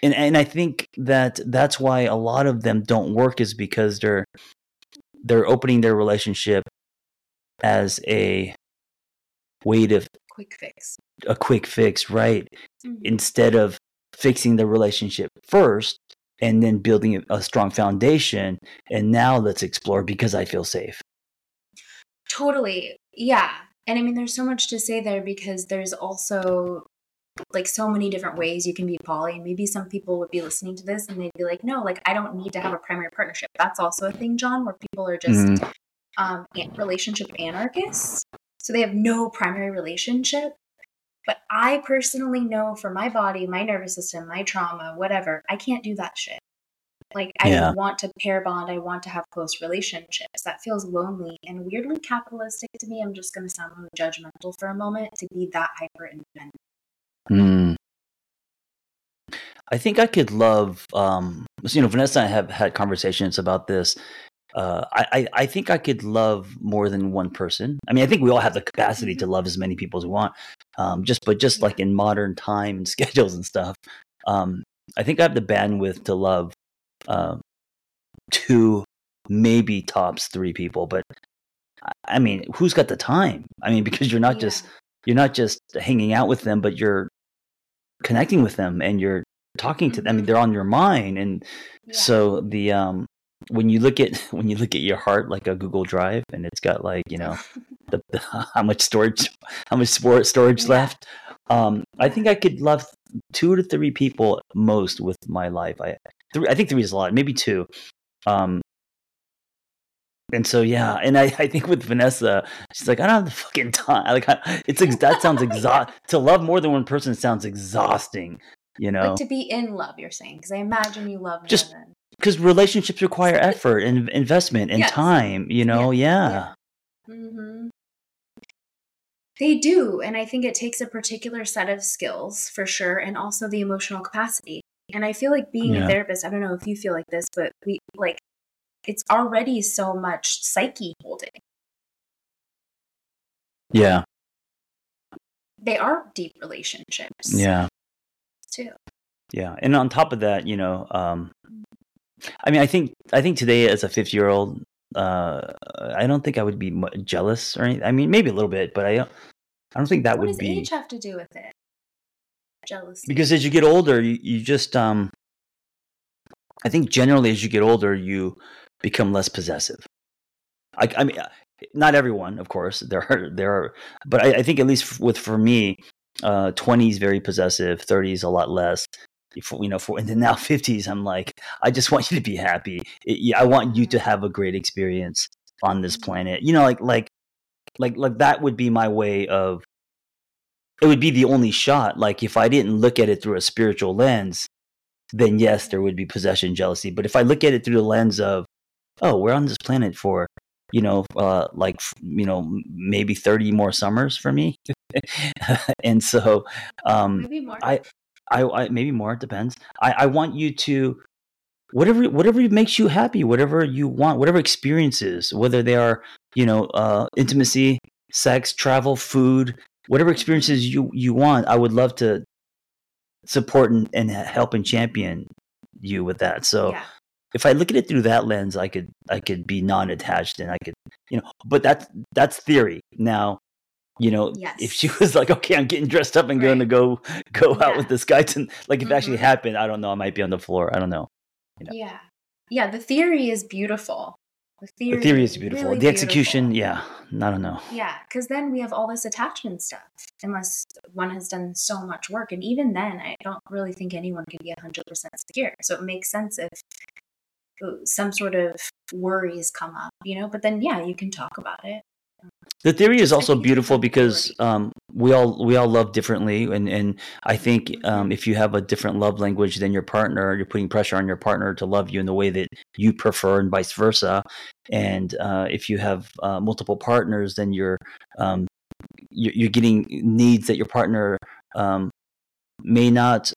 and and i think that that's why a lot of them don't work is because they're they're opening their relationship as a way to quick fix. a quick fix, right? Mhm. Instead of fixing the relationship first and then building a- strong foundation. And now let's explore because I feel safe. Totally. Yeah. And I mean, there's so much to say there because there's also like so many different ways you can be poly. And maybe some people would be listening to this and they'd be like, no, like I don't need to have a primary partnership. That's also a thing, John, where people are just Mhm. um, relationship anarchists. So they have no primary relationship. But I personally know for my body, my nervous system, my trauma, whatever, I can't do that shit. Like, I Yeah. want to pair bond. I want to have close relationships. That feels lonely and weirdly capitalistic to me. I'm just going to sound really judgmental for a moment to be that hyper independent. Mm. I think I could love, um, you know, Vanessa and I have had conversations about this. Uh, I, I, think I could love more than one person. I mean, I think we all have the capacity to love as many people as we want. Um, just, but just like in modern time and [laughs] schedules and stuff, um, I think I have the bandwidth to love uh, two, maybe tops three people. But I- mean, who's got the time? I mean, [laughs] because you're not Yeah. just you're not just hanging out with them, but you're connecting with them and you're talking to them. I mean, Mhm. they're on your mind. And Yeah. so the um when you look at [laughs] when you look at your heart like a Google Drive and it's got like, you know, [laughs] the, the [laughs] how much storage how much storage Yeah. left. Um I think I could love two to three people most with my life. I three I think three is a lot, maybe two. Um and so yeah, and I, I think with Vanessa, she's like, I don't have the fucking time. Like I, it's that sounds exhaust to love more than one person sounds exhausting, you know. Like to be in love, you're saying, because I imagine you love Just-. Because relationships require effort and investment and Yes. time, you know. Yeah, hmm They do. And I think it takes a particular set of skills for sure, and also the emotional capacity. And I feel like being Yeah. a therapist, I don't know if you feel like this, but we like it's already so much psyche holding. yeah, They are deep relationships. yeah, Too. yeah. And on top of that, you know, um, I mean, I think I think today as a fifty year old, uh, I don't think I would be jealous or anything. I mean, maybe a little bit, but I don't. I don't think that what would be. What does age have to do with it? Jealousy. because as you get older you, you just um i think generally as you get older you become less possessive i, I mean not everyone of course there are there are but i, I think at least with for me uh 20s very possessive 30s a lot less If- you know for in the now [laughs] 50s i'm like i just want you to be happy. It- yeah, i want you to have a great experience on this planet. You know like like like like that would be my way of it would be the only shot. Like if i didn't look at it through a spiritual lens then yes there would be possession jealousy. But if i look at it through the lens of oh we're on this planet for you know uh like you know maybe 30 more summers for me. [laughs] [laughs] And so um Maybe more. I, I, I maybe more. It depends. I, I want you to whatever whatever makes you happy, whatever you want, whatever experiences, whether they are you know uh, intimacy, sex, travel, food, whatever experiences you you want. I would love to support and, and help and champion you with that. So yeah. if I look at it through that lens, I could I could be non-attached and I could you know. But that's that's theory. Now, you know, if she [laughs] was like, okay, I'm getting dressed up and going to Right. go go out with this guy, to, like if it actually Mhm. happened, I don't know. I might be on the floor. I don't know. you know. Yeah. Yeah. The theory is beautiful. The theory, The theory is beautiful. really the execution, beautiful. yeah, I don't know. Yeah, because then we have all this attachment stuff, unless one has done so much work. And even then, I don't really think anyone can be 100% secure. So it makes sense if some sort of worries come up, you know? But then, yeah, you can talk about it. The theory is also beautiful because um, we all we all love differently, and and I think Mm-hmm. um, if you have a different love language than your partner, you're putting pressure on your partner to love you in the way that you prefer, and vice versa. And uh, if you have uh, multiple partners, then you're um, you're, you're getting needs that your partner um, may not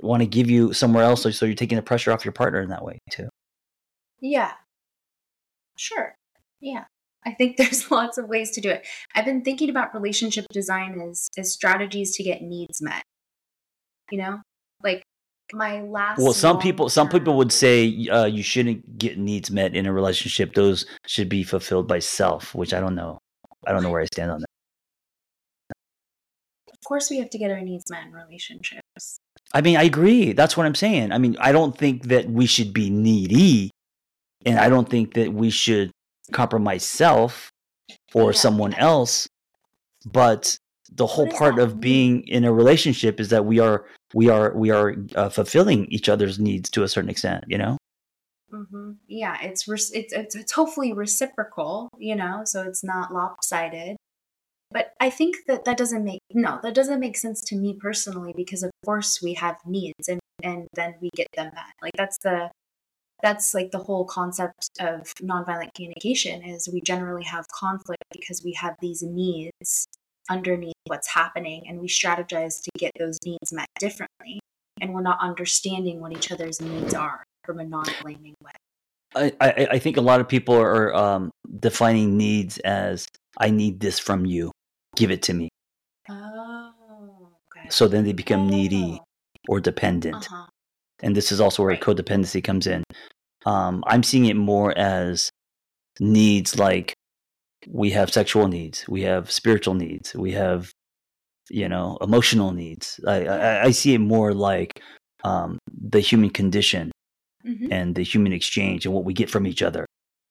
want to give you somewhere else. So you're taking the pressure off your partner in that way too. Yeah. Sure. Yeah. I think [laughs] there's lots of ways to do it. I've been thinking about relationship design as, as strategies to get needs met. You know? Like my last Well, some people some people would say uh, you shouldn't get needs met in a relationship; those should be fulfilled by self, which I don't know. I don't know where I stand on that. Of course, we have to get our needs met in relationships. I mean, I agree. That's what I'm saying. I mean, I don't think that we should be needy, and I don't think that we should compromise self or Yeah. someone else. But the whole part that of being in a relationship is that we are we are we are uh, fulfilling each other's needs to a certain extent. You know. hmm Yeah, it's, res- it's it's it's hopefully reciprocal, you know, so it's not lopsided. But I think that that doesn't make no, that doesn't make sense to me personally because of course we have needs and and then we get them met. Like that's the that's like the whole concept of nonviolent communication is we generally have conflict because we have these needs underneath what's happening and we strategize to get those needs met differently and we're not understanding what each other's needs are from a non-blaming way. I, I, I think a lot of people are um, defining needs as I need this from you, give it to me. Oh, okay. So then they become needy or dependent. Uh-huh. And this is also where Right. codependency comes in. Um, I'm seeing it more as needs like we have sexual needs, we have spiritual needs, we have you know emotional needs. I, I, I see it more like um, the human condition Mhm. and the human exchange and what we get from each other,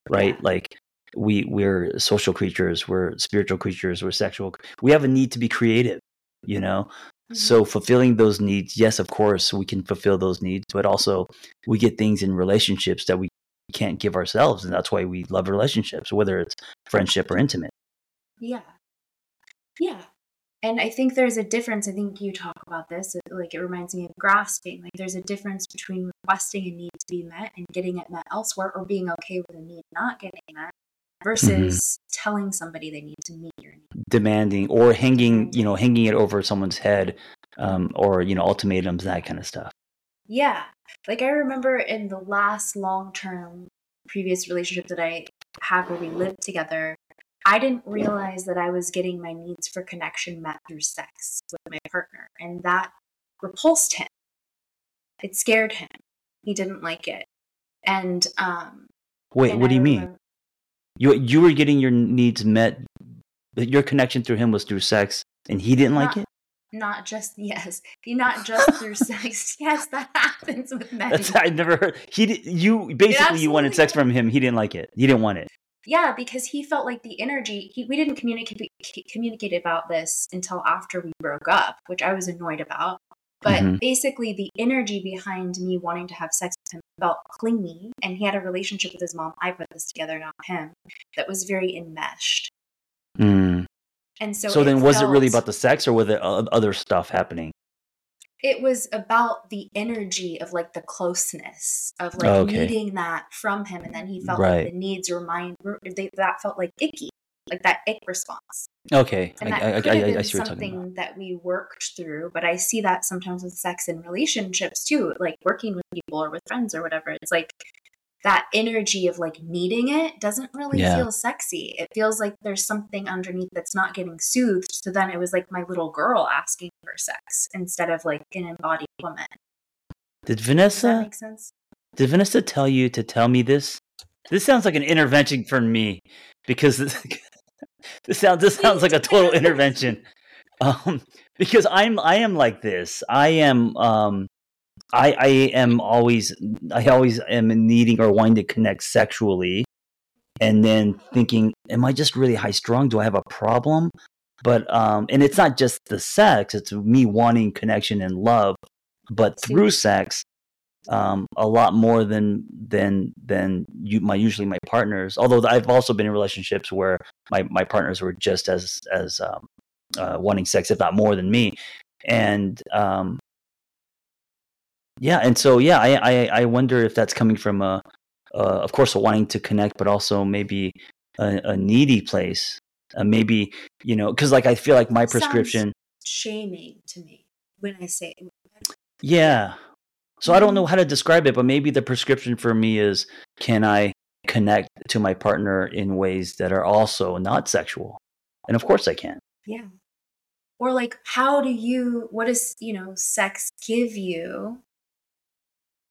right? Yeah. Like we we're social creatures, we're spiritual creatures, we're sexual. We have a need to be creative, you know. So mm-hmm. fulfilling those needs, yes, of course, we can fulfill those needs, but also we get things in relationships that we can't give ourselves, and that's why we love relationships, whether it's friendship or intimate. Yeah. Yeah. And I think there's a difference. I think you talk about this. Like it reminds me of grasping. Like there's a difference between requesting a need to be met and getting it met elsewhere, or being okay with a need not getting met, versus telling somebody they need to meet your need. Demanding or hanging, you know, hanging it over someone's head, um, or you know, ultimatums, that kind of stuff. Yeah. Like I remember in the last long term previous relationship that I had where we lived together, I didn't realize that I was getting my needs for connection met through sex with my partner. And that repulsed him. It scared him. He didn't like it. And um Wait, and what do I you mean? You you were getting your needs met, but your connection through him was through sex, and he didn't like it. Not just yes, not just through [laughs] sex. Yes, that happens with men. That's I never heard. He did, you basically you wanted sex from him. He didn't like it. He didn't want it. Yeah, because he felt like the energy. He, we didn't communicate communicate about this until after we broke up, which I was annoyed about. But Mhm. basically, the energy behind me wanting to have sex felt clingy, and he had a relationship with his mom. I put this together, not him. That was very enmeshed, Mm. and so. So, then, was it really about the sex, or was it other stuff happening? it was about the energy of like the closeness of like okay. needing that from him and then he felt Right. like the needs remind, they, that felt like icky like that ick response Okay, and I, that I, I, I, I see what talking about. something that we worked through but i see that sometimes with sex and relationships too like working with people or with friends or whatever it's like that energy of like needing it doesn't really Yeah. feel sexy it feels like there's something underneath that's not getting soothed so then it was like my little girl asking for sex instead of like an embodied woman Did does that Vanessa? make sense Did Vanessa tell you to tell me this? This sounds like an intervention for me because [laughs] this, sounds this sounds like a total intervention. Um, because I'm I am like this. I am um, I I am always I always am needing or wanting to connect sexually, and then thinking, am I just really high strung? Do I have a problem? But um, and it's not just the sex; it's me wanting connection and love, but through sex, um, a lot more than than than you, my usually my partners. Although I've also been in relationships where my my partners were just as as um, uh, wanting sex, if not more than me, and um, yeah, and so yeah, I, I I wonder if that's coming from a, uh, of course, a wanting to connect, but also maybe a, a needy place. Uh, maybe you know, because like I feel like my Sounds- prescription. shaming to me when I say Yeah. So I don't Mm-hmm. know how to describe it, but maybe the prescription for me is can I connect to my partner in ways that are also not sexual? And of course I can. yeah. Or like how do you what does, you know, sex give you?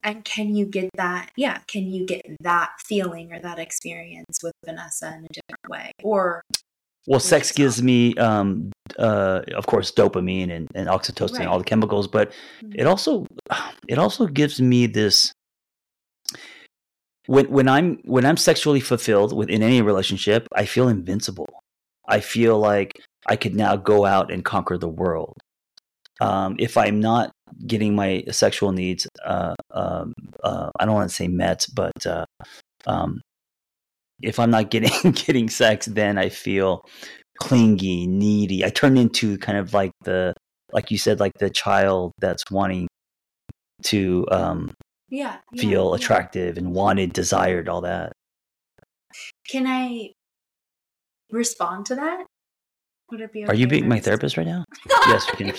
And can you get that? Yeah, can you get that feeling or that experience with Vanessa in a different way? Or Well, sex gives me, um, uh, of course, dopamine and, and oxytocin, and all Right. the chemicals, but Mhm. it also, it also gives me this. When when I'm when I'm sexually fulfilled within any relationship, I feel invincible. I feel like I could now go out and conquer the world. Um, if I'm not getting my sexual needs, uh, um, uh, I don't want to say met, but uh, um, if I'm not getting [laughs] getting sex, then I feel clingy, needy. I turn into kind of like the, like you said, like the child that's wanting to um, yeah, yeah, feel yeah. attractive and wanted, desired, all that. Can I respond to that? Would it be? Are you being my therapist right now? [laughs] Yes, you can.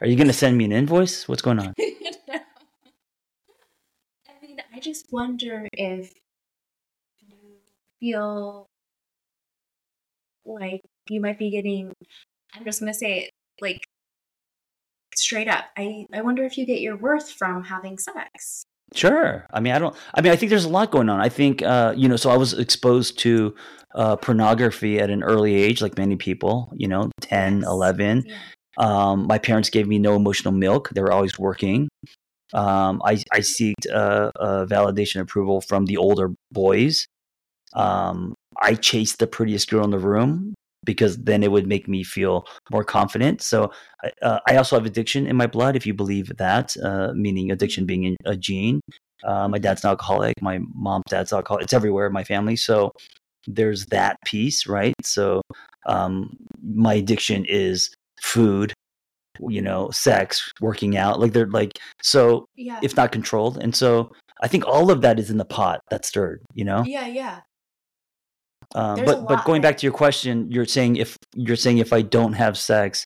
Are you going to send me an invoice? What's going on? [laughs] I mean, I just wonder if feel like you might be getting. I'm just gonna say it like straight up. I I wonder if you get your worth from having sex. Sure. I mean, I don't. I mean, I think there's a lot going on. I think, uh, you know, so I was exposed to uh, pornography at an early age, like many people. You know, 10, Yes. 11. Yeah. Um, my parents gave me no emotional milk. They were always working. Um, I, I seeked uh, uh, validation approval from the older boys. Um, I chased the prettiest girl in the room because then it would make me feel more confident. So I- uh, I also have addiction in my blood, if you believe that, uh, meaning addiction being in- a gene. Uh, my dad's an alcoholic. My mom, dad's alcoholic. It's everywhere in my family. So there's that piece, right? So um, my addiction is food, you know, sex, working out. Like they're like so, Yeah. if not controlled. And so I think all of that is in the pot that's stirred. You know. yeah, yeah. Um, but but going back to your question, you're saying if you're saying if I don't have sex,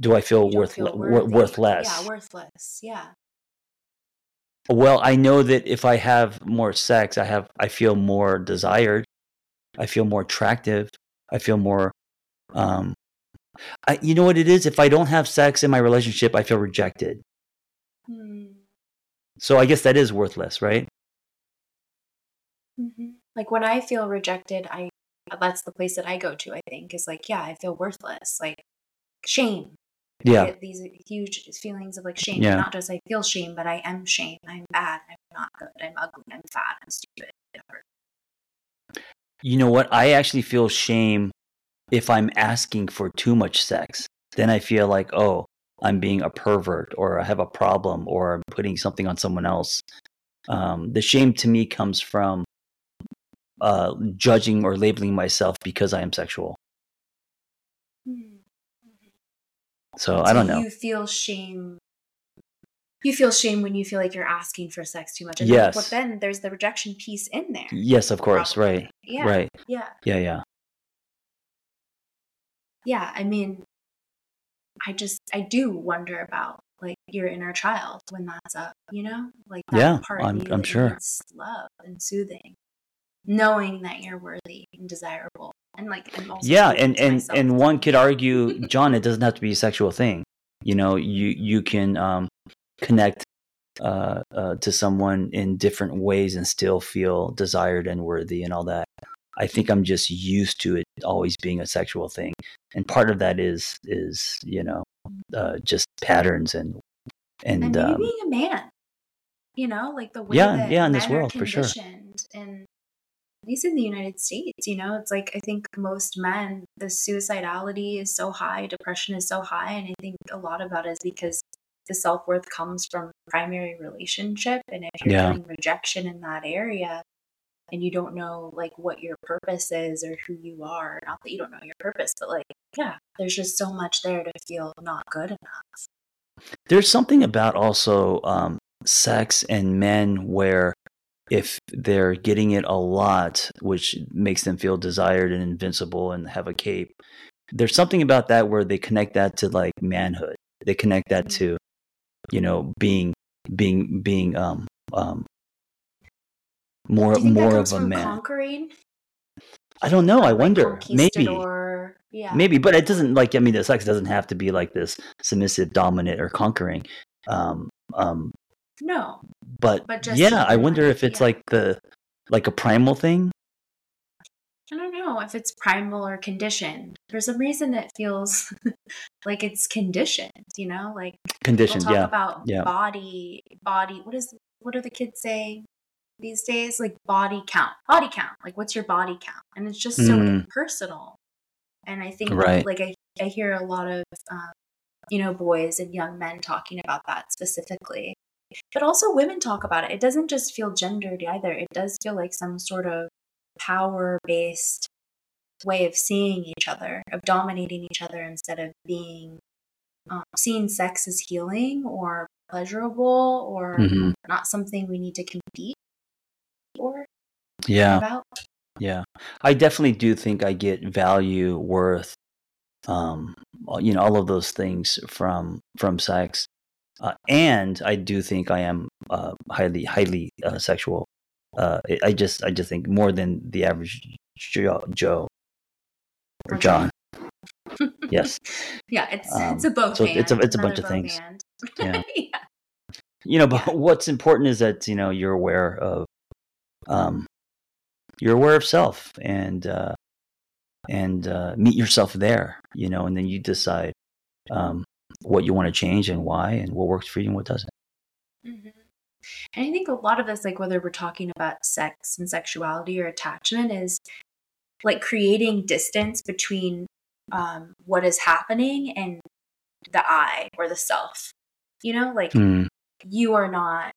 do I feel worth feel worth less? Yeah, worthless. Yeah. Well, I know that if I have more sex, I have I feel more desired. I feel more attractive. I feel more um I, you know what it is? If I don't have sex in my relationship, I feel rejected. Hmm. So I guess that is worthless, right? Like when I feel rejected, I that's the place that I go to. I think is like, yeah, I feel worthless, like shame. Yeah. these huge feelings of like shame. Yeah. Not just I feel shame, but I am shame. I'm bad. I'm not good. I'm ugly. I'm fat. I'm stupid. Whatever. You know what? I actually feel shame if I'm asking for too much sex. Then I feel like, oh, I'm being a pervert or I have a problem or I'm putting something on someone else. Um, the shame to me comes from uh, judging or labeling myself because I am sexual. So I don't know. You feel shame. You feel shame when you feel like you're asking for sex too much. And Yes. but then there's the rejection piece in there. Yes, of course. probably. Right. Yeah. Right. Yeah. Yeah. Yeah. Yeah. I mean, I just I do wonder about like your inner child when that's up. You know, like that Yeah, part I'm- I'm sure. love and soothing, knowing that you're worthy and desirable, and like and also yeah and and myself. and one could argue john it doesn't have to be a sexual thing. You know you you can um connect uh, uh to someone in different ways and still feel desired and worthy and all that. I think i'm just used to it always being a sexual thing. And part of that is is you know uh just patterns and and, and maybe um, being a man you know like the way Yeah, that yeah, in this world, for sure. and least in the united states you know it's like i think most men the suicidality is so high depression is so high and i think a lot about it is because the self-worth comes from primary relationship and if you're Yeah. getting rejection in that area and you don't know like what your purpose is or who you are not that you don't know your purpose but like yeah there's just so much there to feel not good enough there's something about also um, sex and men where if they're getting it a lot, which makes them feel desired and invincible and have a cape, there's something about that where they connect that to like manhood. They connect that to, you know, being being being um um more Do you think that more of a man. conquering I don't know. I like wonder. Maybe. Yeah. Maybe, but it doesn't like I mean the sex doesn't have to be like this submissive, dominant, or conquering. Um, um, No. but, But just yeah, I wonder if it's yeah. like the like a primal thing. I don't know if it's primal or conditioned. For some reason, it feels [laughs] like it's conditioned. You know, like Conditioned, we'll yeah. about yeah. body, body. What is what are the kids saying these days? Like body count, body count. Like what's your body count? And it's just so Mm. impersonal. And I think Right. like I I hear a lot of um, you know boys and young men talking about that specifically. But also women talk about it. It doesn't just feel gendered either. It does feel like some sort of power based way of seeing each other, of dominating each other instead of being um, seeing sex as healing or pleasurable or Mhm. not something we need to compete for Yeah. about. Yeah, I definitely do think I get value, worth, um, you know, all of those things from from sex, uh, and I do think I am uh, highly highly uh, sexual. Uh, I- just I just think more than the average Joe, Joe or Okay. John. [laughs] Yes, Yeah, it's Um, it's a both. so it's a- it's a bunch of things. Yeah. [laughs] yeah. you know, but what's important is that you know you're aware of, um, you're aware of self and uh, and uh, meet yourself there. You know, and then you decide um, what you want to change and why, and what works for you and what doesn't. Mhm. And I think a lot of this, like whether we're talking about sex and sexuality or attachment, is like creating distance between um, what is happening and the I or the self. You know, like Mm, you are not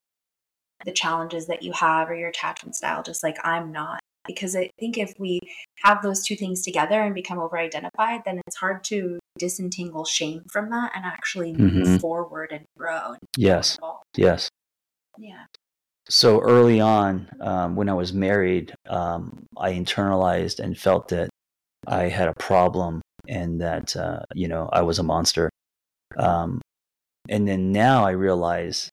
the challenges that you have or your attachment style, just like I'm not. Because I think if we have those two things together and become over identified, then it's hard to disentangle shame from that and actually move Mhm. forward and grow. And yes, yes. Yeah. So early on, um, when I was married, um, I internalized and felt that I had a problem and that uh, you know I was a monster. Um, and then now I realize,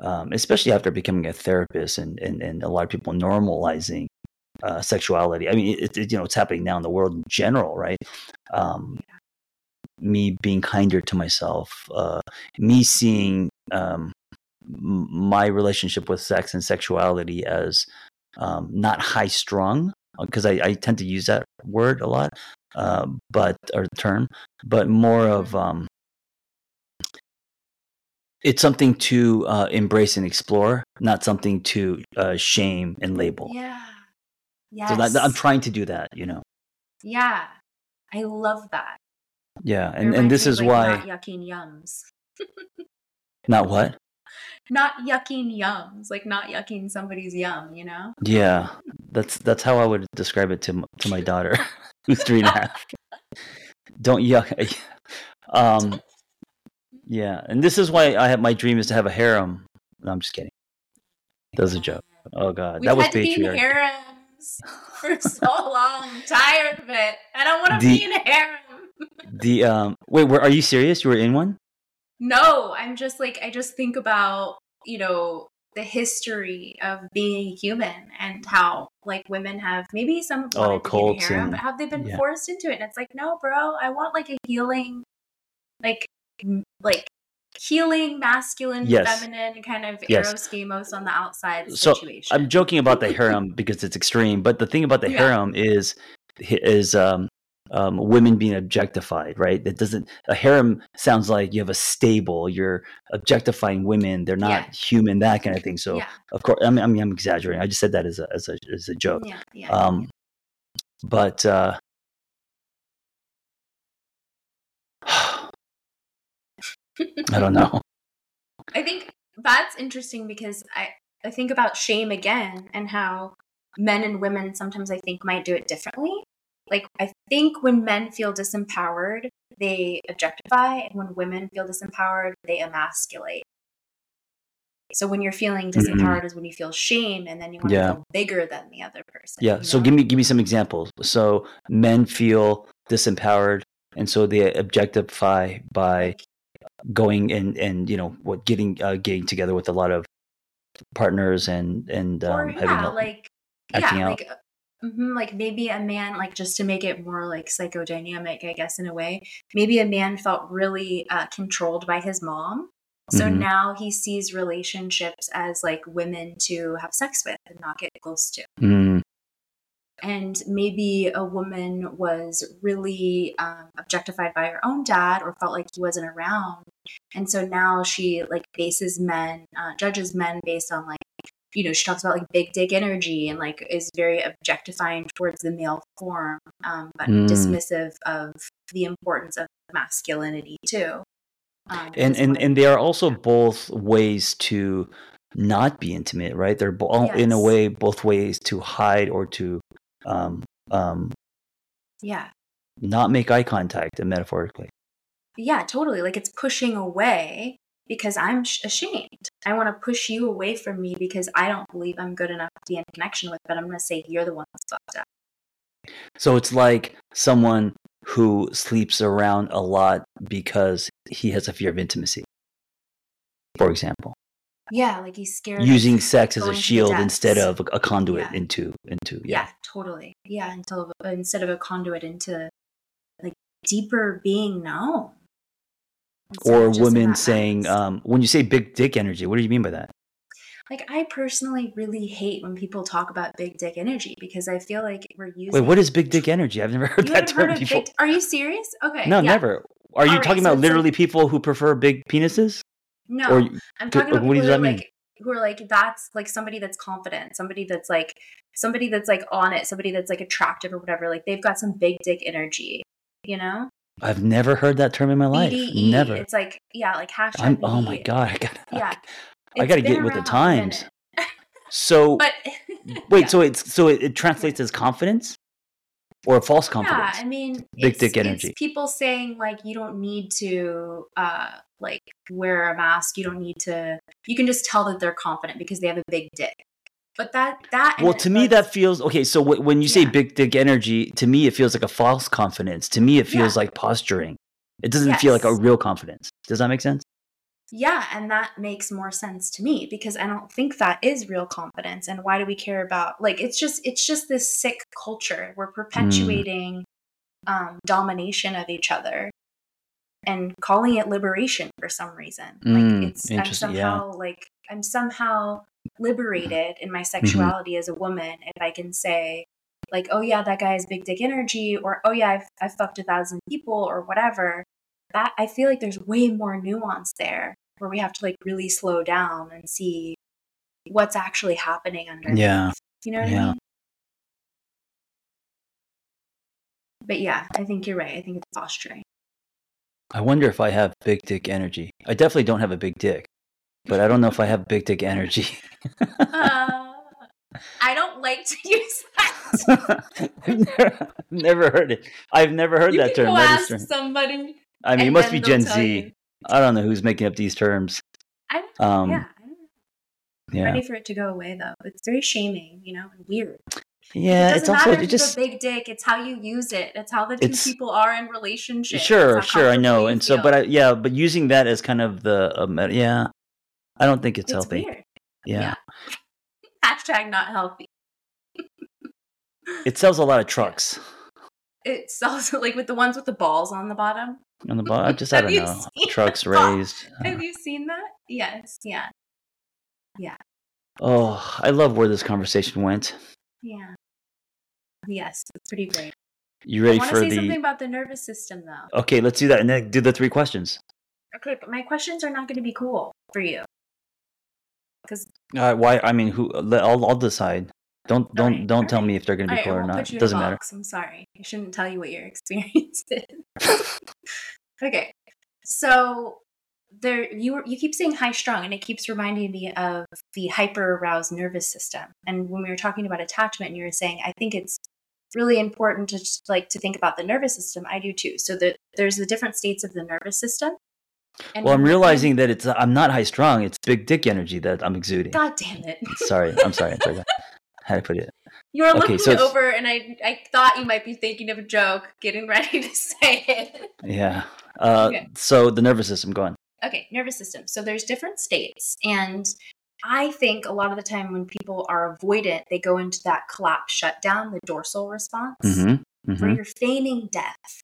um, especially after becoming a therapist and, and, and a lot of people normalizing uh, sexuality. I mean, it, it, you know, it's happening now in the world in general, right? Um, me being kinder to myself, uh, me seeing um, my relationship with sex and sexuality as um, not high strung, because I, I tend to use that word a lot, uh, but or term, but more of um, it's something to uh, embrace and explore, not something to uh, shame and label. Yeah. Yes. So that, I'm trying to do that, you know. Yeah. I love that. Yeah, and and this is like, why not yucking yums. [laughs] not what. Not yucking yums, like not yucking somebody's yum, you know? Yeah, that's that's how I would describe it to to my daughter, [laughs] who's three and a [laughs] half. Don't yuck. Um, yeah, and this is why I have my dream is to have a harem. No, I'm just kidding. That was a joke. Oh God, We've that was had to be in patriarchy. [laughs] for so long. I'm tired of it. I don't want to be in a harem. [laughs] The um, wait, were, are you serious? You were in one? No, I'm just like I just think about, you know, the history of being human and how like women have maybe some Oh, wanted to be in a cults harem, and- but have they been yeah. forced into it? And it's like, no, bro, I want like a healing, like like healing, masculine, Yes. feminine kind of Yes. eros on the outside So, situation. I'm joking about the harem because it's extreme, but the thing about the Yeah. harem is is um, um, women being objectified, right? That doesn't a harem sounds like you have a stable. You're objectifying women; they're not Yeah. human, that kind of thing. So, yeah, of course, I mean, I mean, I'm exaggerating. I just said that as a as a as a joke. yeah, yeah. Um, but uh, I don't know. I think that's interesting because I, I think about shame again and how men and women sometimes I think might do it differently. Like, I think when men feel disempowered, they objectify, and when women feel disempowered, they emasculate. So when you're feeling disempowered is when you feel shame, and then you want Mm-hmm. Yeah. to feel bigger than the other person. Yeah. you So give me give me some examples. So men feel disempowered, and so they objectify by going and and you know what getting uh, getting together with a lot of partners and and um, or having yeah, a- like acting yeah, out. like hmm like maybe a man like just to make it more like psychodynamic, I guess in a way. Maybe a man felt really uh, controlled by his mom, so Mhm. now he sees relationships as like women to have sex with and not get close to. Mm, and maybe a woman was really um, objectified by her own dad or felt like he wasn't around. And so now she like bases men uh, judges men based on like you know she talks about like big dick energy and like is very objectifying towards the male form um, but Mm. dismissive of the importance of masculinity too. Um, and and and they are also both ways to not be intimate right? They're bo- in a way both ways to hide or to um um yeah. not make eye contact uh, metaphorically. Yeah totally like it's pushing away because i'm sh- ashamed. I want to push you away from me because i don't believe i'm good enough to be in connection with but i'm going to say you're the one that's fucked up. So it's like someone who sleeps around a lot because he has a fear of intimacy for example yeah like he's scared using sex as a going to the shield instead of a, a conduit Yeah. into into yeah. yeah, totally. Yeah until instead of a conduit into like deeper being known or of just in women saying um when you say big dick energy what do you mean by that? Like i personally really hate when people talk about big dick energy because i feel like we're using wait what is big dick energy? I've never [laughs] heard you that heard term of before. Big, are you serious? Okay no yeah. never. Are you All right, talking so about like- literally people who prefer big penises no or I'm talking about what people does who are that mean? like who are like that's like somebody that's confident, somebody that's like somebody that's like on it, somebody that's like attractive or whatever. Like they've got some big dick energy, you know? i've never heard that term in my life BDE. never It's like yeah, like hashtag. I'm, oh my god i gotta Yeah, I It's gotta get with the times. so [laughs] But wait yeah. so it's so it, it translates as confidence or false confidence Yeah, I mean, Big dick energy. people saying like you don't need to uh like wear a mask. You don't need to. You can just tell that they're confident because they have a big dick. But that that well to me that feels okay so wh- when you say Yeah. big dick energy to me it feels like a false confidence to me it feels Yeah. like posturing it doesn't feel like a real confidence does that make sense Yeah, and that makes more sense to me because I don't think that is real confidence. And why do we care about like it's just it's just this sick culture. We're perpetuating um, domination of each other and calling it liberation for some reason. Mm, like it's I'm interesting, yeah. somehow like I'm somehow liberated in Mm-hmm. my sexuality as a woman if I can say like, oh yeah, that guy has big dick energy, or oh yeah, I've, I've fucked a thousand people, or whatever. That I feel like there's way more nuance there where we have to like really slow down and see what's actually happening underneath. Yeah. You know what Yeah. I mean? But yeah, I think you're right. I think it's posturing. i wonder if i have big dick energy i definitely don't have a big dick but i don't know if i have big dick energy Uh, [laughs] I don't like to [laughs] use that. I've [laughs] never, never heard it i've never heard you that term go ask somebody. i mean it must be gen z you. I don't know who's making up these terms I don't, um yeah, I don't yeah ready for it to go away though. It's very shaming, you know, and weird. yeah it it's doesn't also matter it if you just a big dick. It's how you use it. It's how the two It's- people are in relationship. sure sure i know and so but i yeah but using that as kind of the um, yeah i don't think it's, it's healthy weird. yeah. yeah. [laughs] Hashtag not healthy. it sells a lot of [laughs] trucks It sells [laughs] like with the ones with the balls on the bottom. On the bottom just i don't know [laughs] trucks [laughs] raised Have you seen that? Yes. Yeah. Yeah. Oh i love where this conversation went Yeah. Yes, it's pretty great. you ready I want for to say the something about the nervous system though. okay let's do that and then do the three questions Okay, but my questions are not going to be cool for you. Because uh, why i mean who i'll, I'll decide don't don't Alright, don't tell alright. me if they're going to be Alright, I cool or not it doesn't matter. I'm sorry. I shouldn't tell you what your [laughs] experience is. Okay. So there you you keep saying high strung and it keeps reminding me of the hyper aroused nervous system. And when we were talking about attachment and you were saying I think it's really important to just, like to think about the nervous system. I do too. So that there's the different states of the nervous system. And well i'm when we're in- realizing that it's i'm not high strung it's big dick energy that i'm exuding God damn it. sorry i'm sorry i'm sorry [laughs] how to put it You were Okay, looking so over, and I I thought you might be thinking of a joke, getting [laughs] ready to say it. yeah uh Okay. so the nervous system go on Okay, nervous system. So there's different states, and I think a lot of the time when people are avoidant, they go into that collapse shutdown, the dorsal response, mm-hmm, where you're feigning death.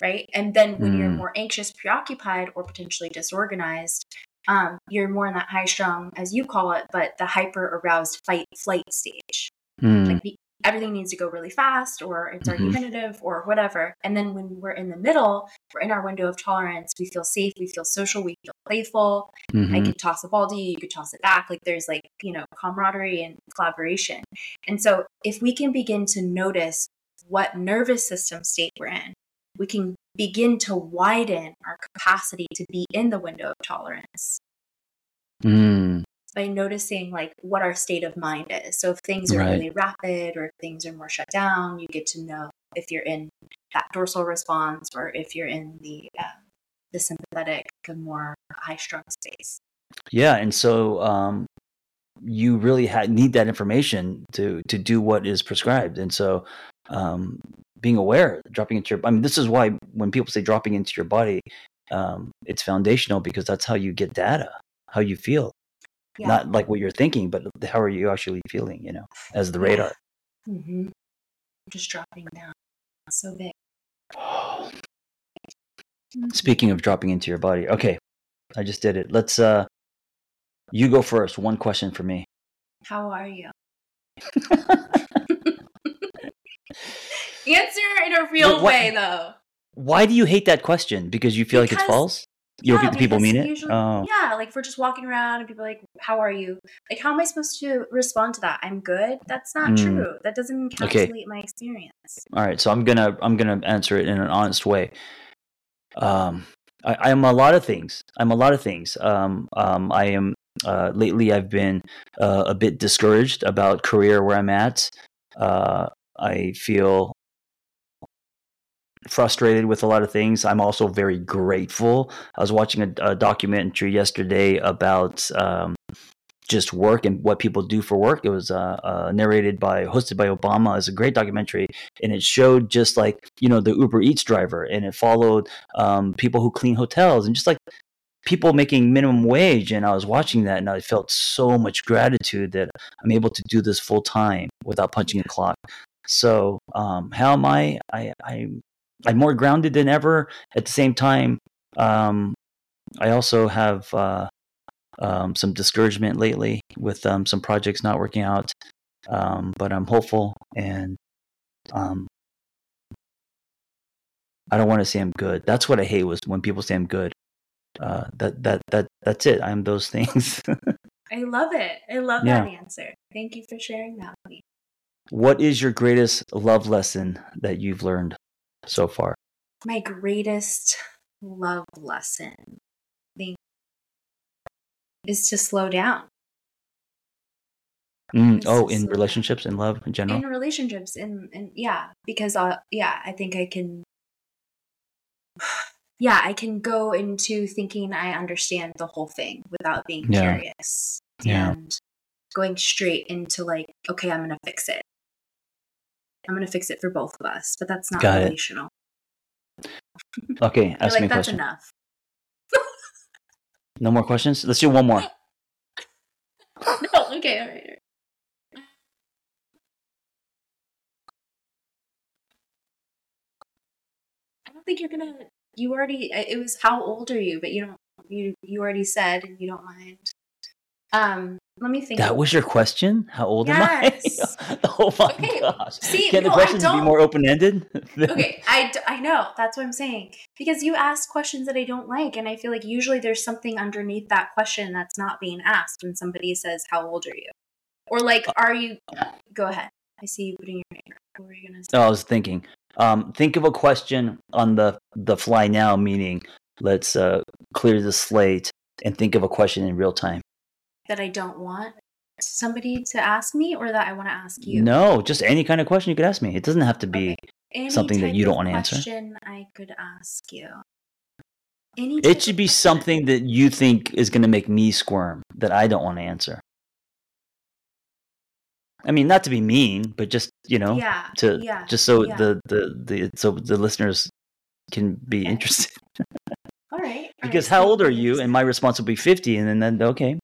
Right, and then when you're Mm. more anxious, preoccupied, or potentially disorganized, um, you're more in that high strung, as you call it, but the hyper aroused fight flight stage. Mm like be- everything needs to go really fast or it's Mhm. argumentative or whatever. And then when we're in the middle, we're in our window of tolerance. We feel safe, we feel social, we feel playful. I Mhm. could toss a ball to you, you could toss it back. Like there's like, you know, camaraderie and collaboration. And so if we can begin to notice what nervous system state we're in, we can begin to widen our capacity to be in the window of tolerance Mm. By noticing like what our state of mind is. So if things are Right. really rapid or if things are more shut down, you get to know if you're in that dorsal response or if you're in the um, the sympathetic, the more high strung space. Yeah, and so um, you really ha- need that information to to do what is prescribed, and so um, being aware, dropping into your. I mean, this is why when people say dropping into your body, um, it's foundational because that's how you get data, how you feel, Yeah. not like what you're thinking, but how are you actually feeling? You know, as the radar. hmm I'm Just dropping down. So big. Speaking of dropping into your body, okay, I just did it. Let's. uh You go first. One question for me. How are you? [laughs] [laughs] Answer in a real What- way, though. Why do you hate that question? Because you feel like it's false. You don't Yeah, think the people mean it. usually- oh. Yeah, like if we're just walking around and people are like, "How are you?" Like, how am I supposed to respond to that? I'm good. That's not Mm. true. That doesn't encapsulate Okay. my experience. All right, so I'm gonna I'm gonna answer it in an honest way. Um, I, I'm a lot of things. I'm a lot of things. Um, um, I am uh, lately. I've been uh, a bit discouraged about career where I'm at. Uh, I feel frustrated with a lot of things. I'm also very grateful. I was watching a, a documentary yesterday about um, just work and what people do for work. It was uh, uh, narrated by, hosted by Obama. It's a great documentary, and it showed just like you know the Uber Eats driver, and it followed um, people who clean hotels, and just like people making minimum wage. And I was watching that, and I felt so much gratitude that I'm able to do this full time without punching a clock. So um, how am I? I I'm I'm more grounded than ever. At the same time, um, I also have uh, um, some discouragement lately with um, some projects not working out. Um, but I'm hopeful, and um, I don't want to say I'm good. That's what I hate was when people say I'm good. Uh, that that that that's it. I'm those things. [laughs] I love it. I love Yeah. that answer. Thank you for sharing that with me. what is your greatest love lesson that you've learned so far? My greatest love lesson, I think, is to slow down Mm, oh, in relationships, in love, in general. in relationships, and and yeah, because uh, yeah, I think I can. [sighs] Yeah, I can go into thinking I understand the whole thing without being Yeah. curious Yeah. and going straight into like, okay, I'm gonna fix it. I'm gonna fix it for both of us, but that's not Got it. relational. [laughs] Okay, ask like me a that's question. enough. No more questions. Let's do one more. [laughs] no, okay, all right. all right. I don't think you're gonna. You already. It was how old are you? But you don't. You you already said, and you don't mind. Um, let me think. That was your question. How old Yes. am I? [laughs] oh my Okay, gosh! see, Can the no, I questions be more open ended? [laughs] okay I, I know that's what i'm saying because you ask questions that i don't like and i feel like usually there's something underneath that question that's not being asked when somebody says how old are you or like are you go ahead i see you putting your finger what were you gonna say No, I was thinking. Um, think of a question on the the fly now, meaning let's uh, clear the slate and think of a question in real time. That i don't want somebody to ask me or that i want to ask you No, just any kind of question you could ask me. It doesn't have to be. Any something that you don't wanna answer. question i could ask you any It should be something that you think is going to make me squirm that I don't want to answer. I mean, not to be mean, but just you know, yeah to yeah just so yeah. the, the the so the listeners can be Okay. interested. [laughs] all right all right, Because so how old are you? And my response will be fifty, and then then okay,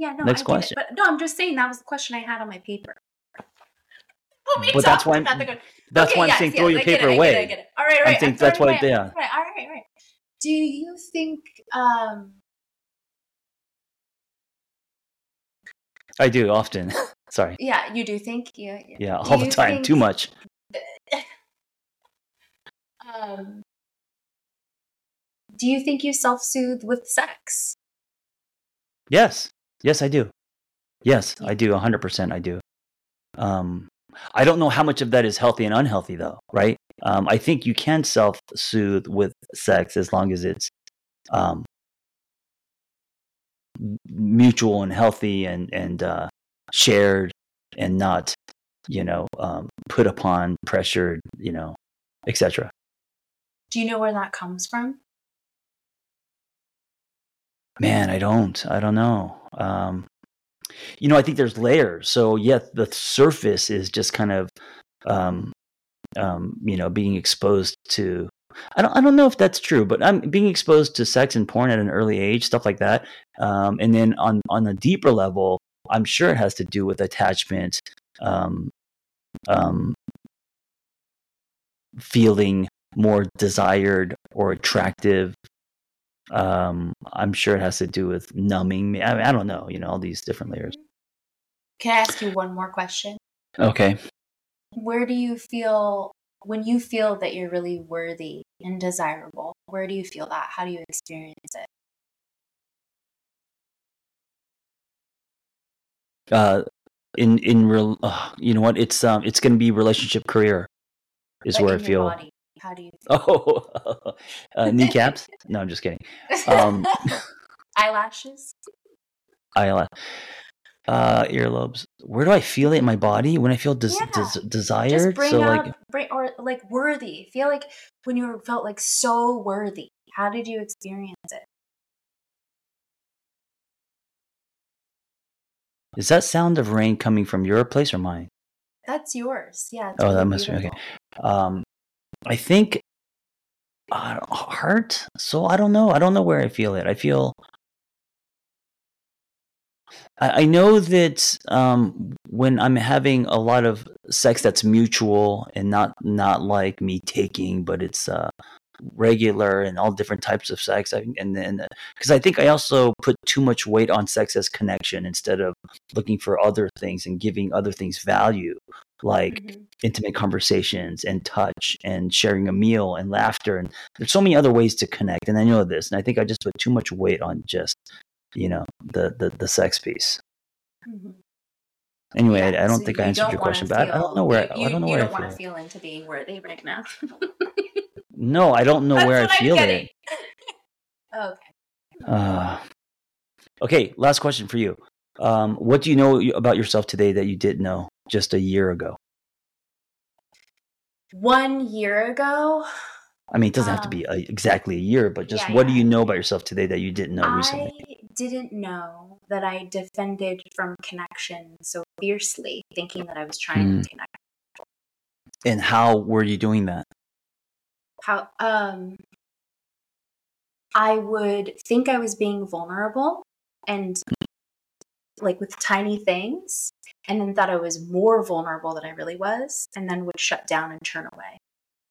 Yeah, no, Next I question. It, but no, I'm just saying that was the question I had on my paper. Put me But that's why [laughs] I'm- the that's Okay, why I'm yes, saying yes, throw your I paper it, I away. Get it, I get it. All right, right. think I'm that's throwing why- it away. yeah. Right, all right, all right. Do you think? um I do often. [laughs] Sorry. Yeah, you do think? Yeah. Yeah, Do all the time. think- Too much. [laughs] Um, do you think you self soothe with sex? Yes. Yes, I do. Yes, I do. 100% I do. Um, I don't know how much of that is healthy and unhealthy, though, right? Um, I think you can self soothe with sex as long as it's um, mutual and healthy and, and uh, shared and not, you know, um, put upon, pressured, you know, etc. Do you know where that comes from? Man, I don't. I don't know. Um, you know, I think there's layers. So, yeah, the surface is just kind of, um, um, you know, being exposed to. I don't. I don't know if that's true, but I'm being exposed to sex and porn at an early age, stuff like that. Um, and then on on a deeper level, I'm sure it has to do with attachment, um, um, feeling more desired or attractive um i'm sure it has to do with numbing me I, mean, I don't know you know all these different layers Can I ask you one more question? okay Where do you feel when you feel that you're really worthy and desirable? Where do you feel that? How do you experience it? uh in in real uh, you know what it's um it's gonna be relationship career is Like where i feel body. How do you [laughs] feel? oh [laughs] uh, [laughs] kneecaps no i'm just kidding um Eyelashes? eyelash uh earlobes where do i feel it in my body when i feel des- Yeah. des- Just desired bring so up like bring or like worthy. Feel like when you felt like so worthy. How did you experience it? is that sound of rain coming from your place or mine That's yours. Yeah. Oh, that really must be- okay. um i think uh, heart so i don't know i don't know where i feel it i feel I, I know that um, when I'm having a lot of sex that's mutual and not not like me taking, but it's uh, regular and all different types of sex. I, and then because I think I also put too much weight on sex as connection instead of looking for other things and giving other things value, like Mhm. intimate conversations and touch and sharing a meal and laughter. And there's so many other ways to connect. And I know this, and I think I just put too much weight on just you know the the, the sex piece. Mhm. Anyway, Yeah, I, I don't so think I answered your question, but I, don't know where you, I don't know you where don't I want feel. to feel into being worthy right now. No, I don't know That's where I feel it. [laughs] okay. Uh, okay, last question for you. Um, what do you know about yourself today that you didn't know just a year ago? One year ago, I mean, it doesn't have to be a, exactly a year, but just Um, yeah, what do you know about yourself today that you didn't know recently? I didn't know that I defended from connection so fiercely, thinking that I was trying Mm. to connect. And how were you doing that? How um I would think I was being vulnerable and like with tiny things and then thought I was more vulnerable than I really was and then would shut down and turn away.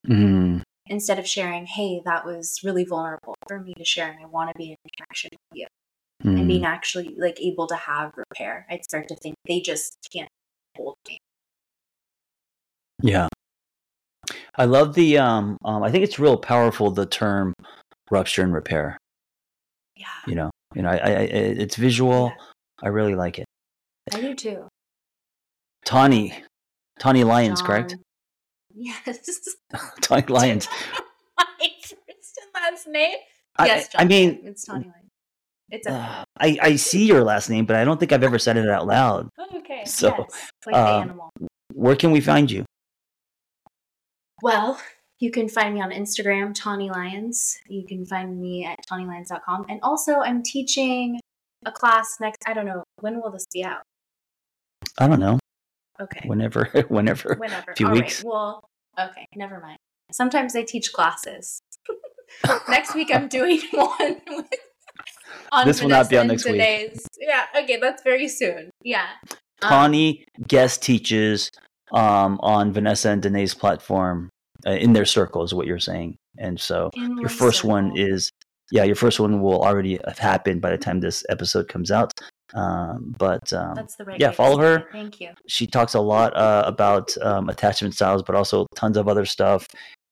Mm, Instead of sharing, hey, that was really vulnerable for me to share and I want to be in connection with you. and mm. being actually like able to have repair, I'd start to think they just can't hold me. Yeah. I love the um, um I think it's real powerful the term rupture and repair. Yeah, You know, you know, I, I I- it's visual. Yeah. I really like it. I do too. Taune, Taune Lyons, correct? [laughs] Yes. [laughs] Taune Lyons. My first and last name. I, yes, I John. mean, it's Tony Lane. It's a uh, I I see your last name, but I don't think I've ever said it out loud. [laughs] oh, okay. so, yes, like the um, animal. Where can we find you? Well, you can find me on Instagram, Taune Lyons. You can find me at taunelyons.com. And also, I'm teaching a class next. I don't know when will this be out. I don't know. Okay. Whenever, [laughs] whenever. Whenever. few All right, weeks. Well, okay, never mind. Sometimes I teach classes. [laughs] next week I'm doing [laughs] one with, on This will not be on next week. Danae's. Yeah, okay, that's very soon. Yeah. Um, guest teaches um, on Vanessa and Danae's platform uh, in their circle, is what you're saying. And so your first one is, yeah, your first one will already have happened by the time this episode comes out. Um, but um, That's the right. yeah, follow her. Thank you. she talks a lot uh, about um, attachment styles, but also tons of other stuff.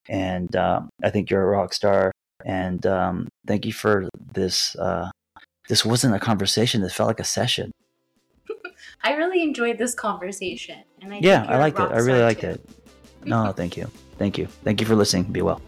And um, I think you're a rock star. And um, thank you for this. Uh, this wasn't a conversation. This felt like a session. [laughs] I really enjoyed this conversation, and I yeah, I liked it. I really liked too. it. No, thank you. Thank you. Thank you for listening. Be well.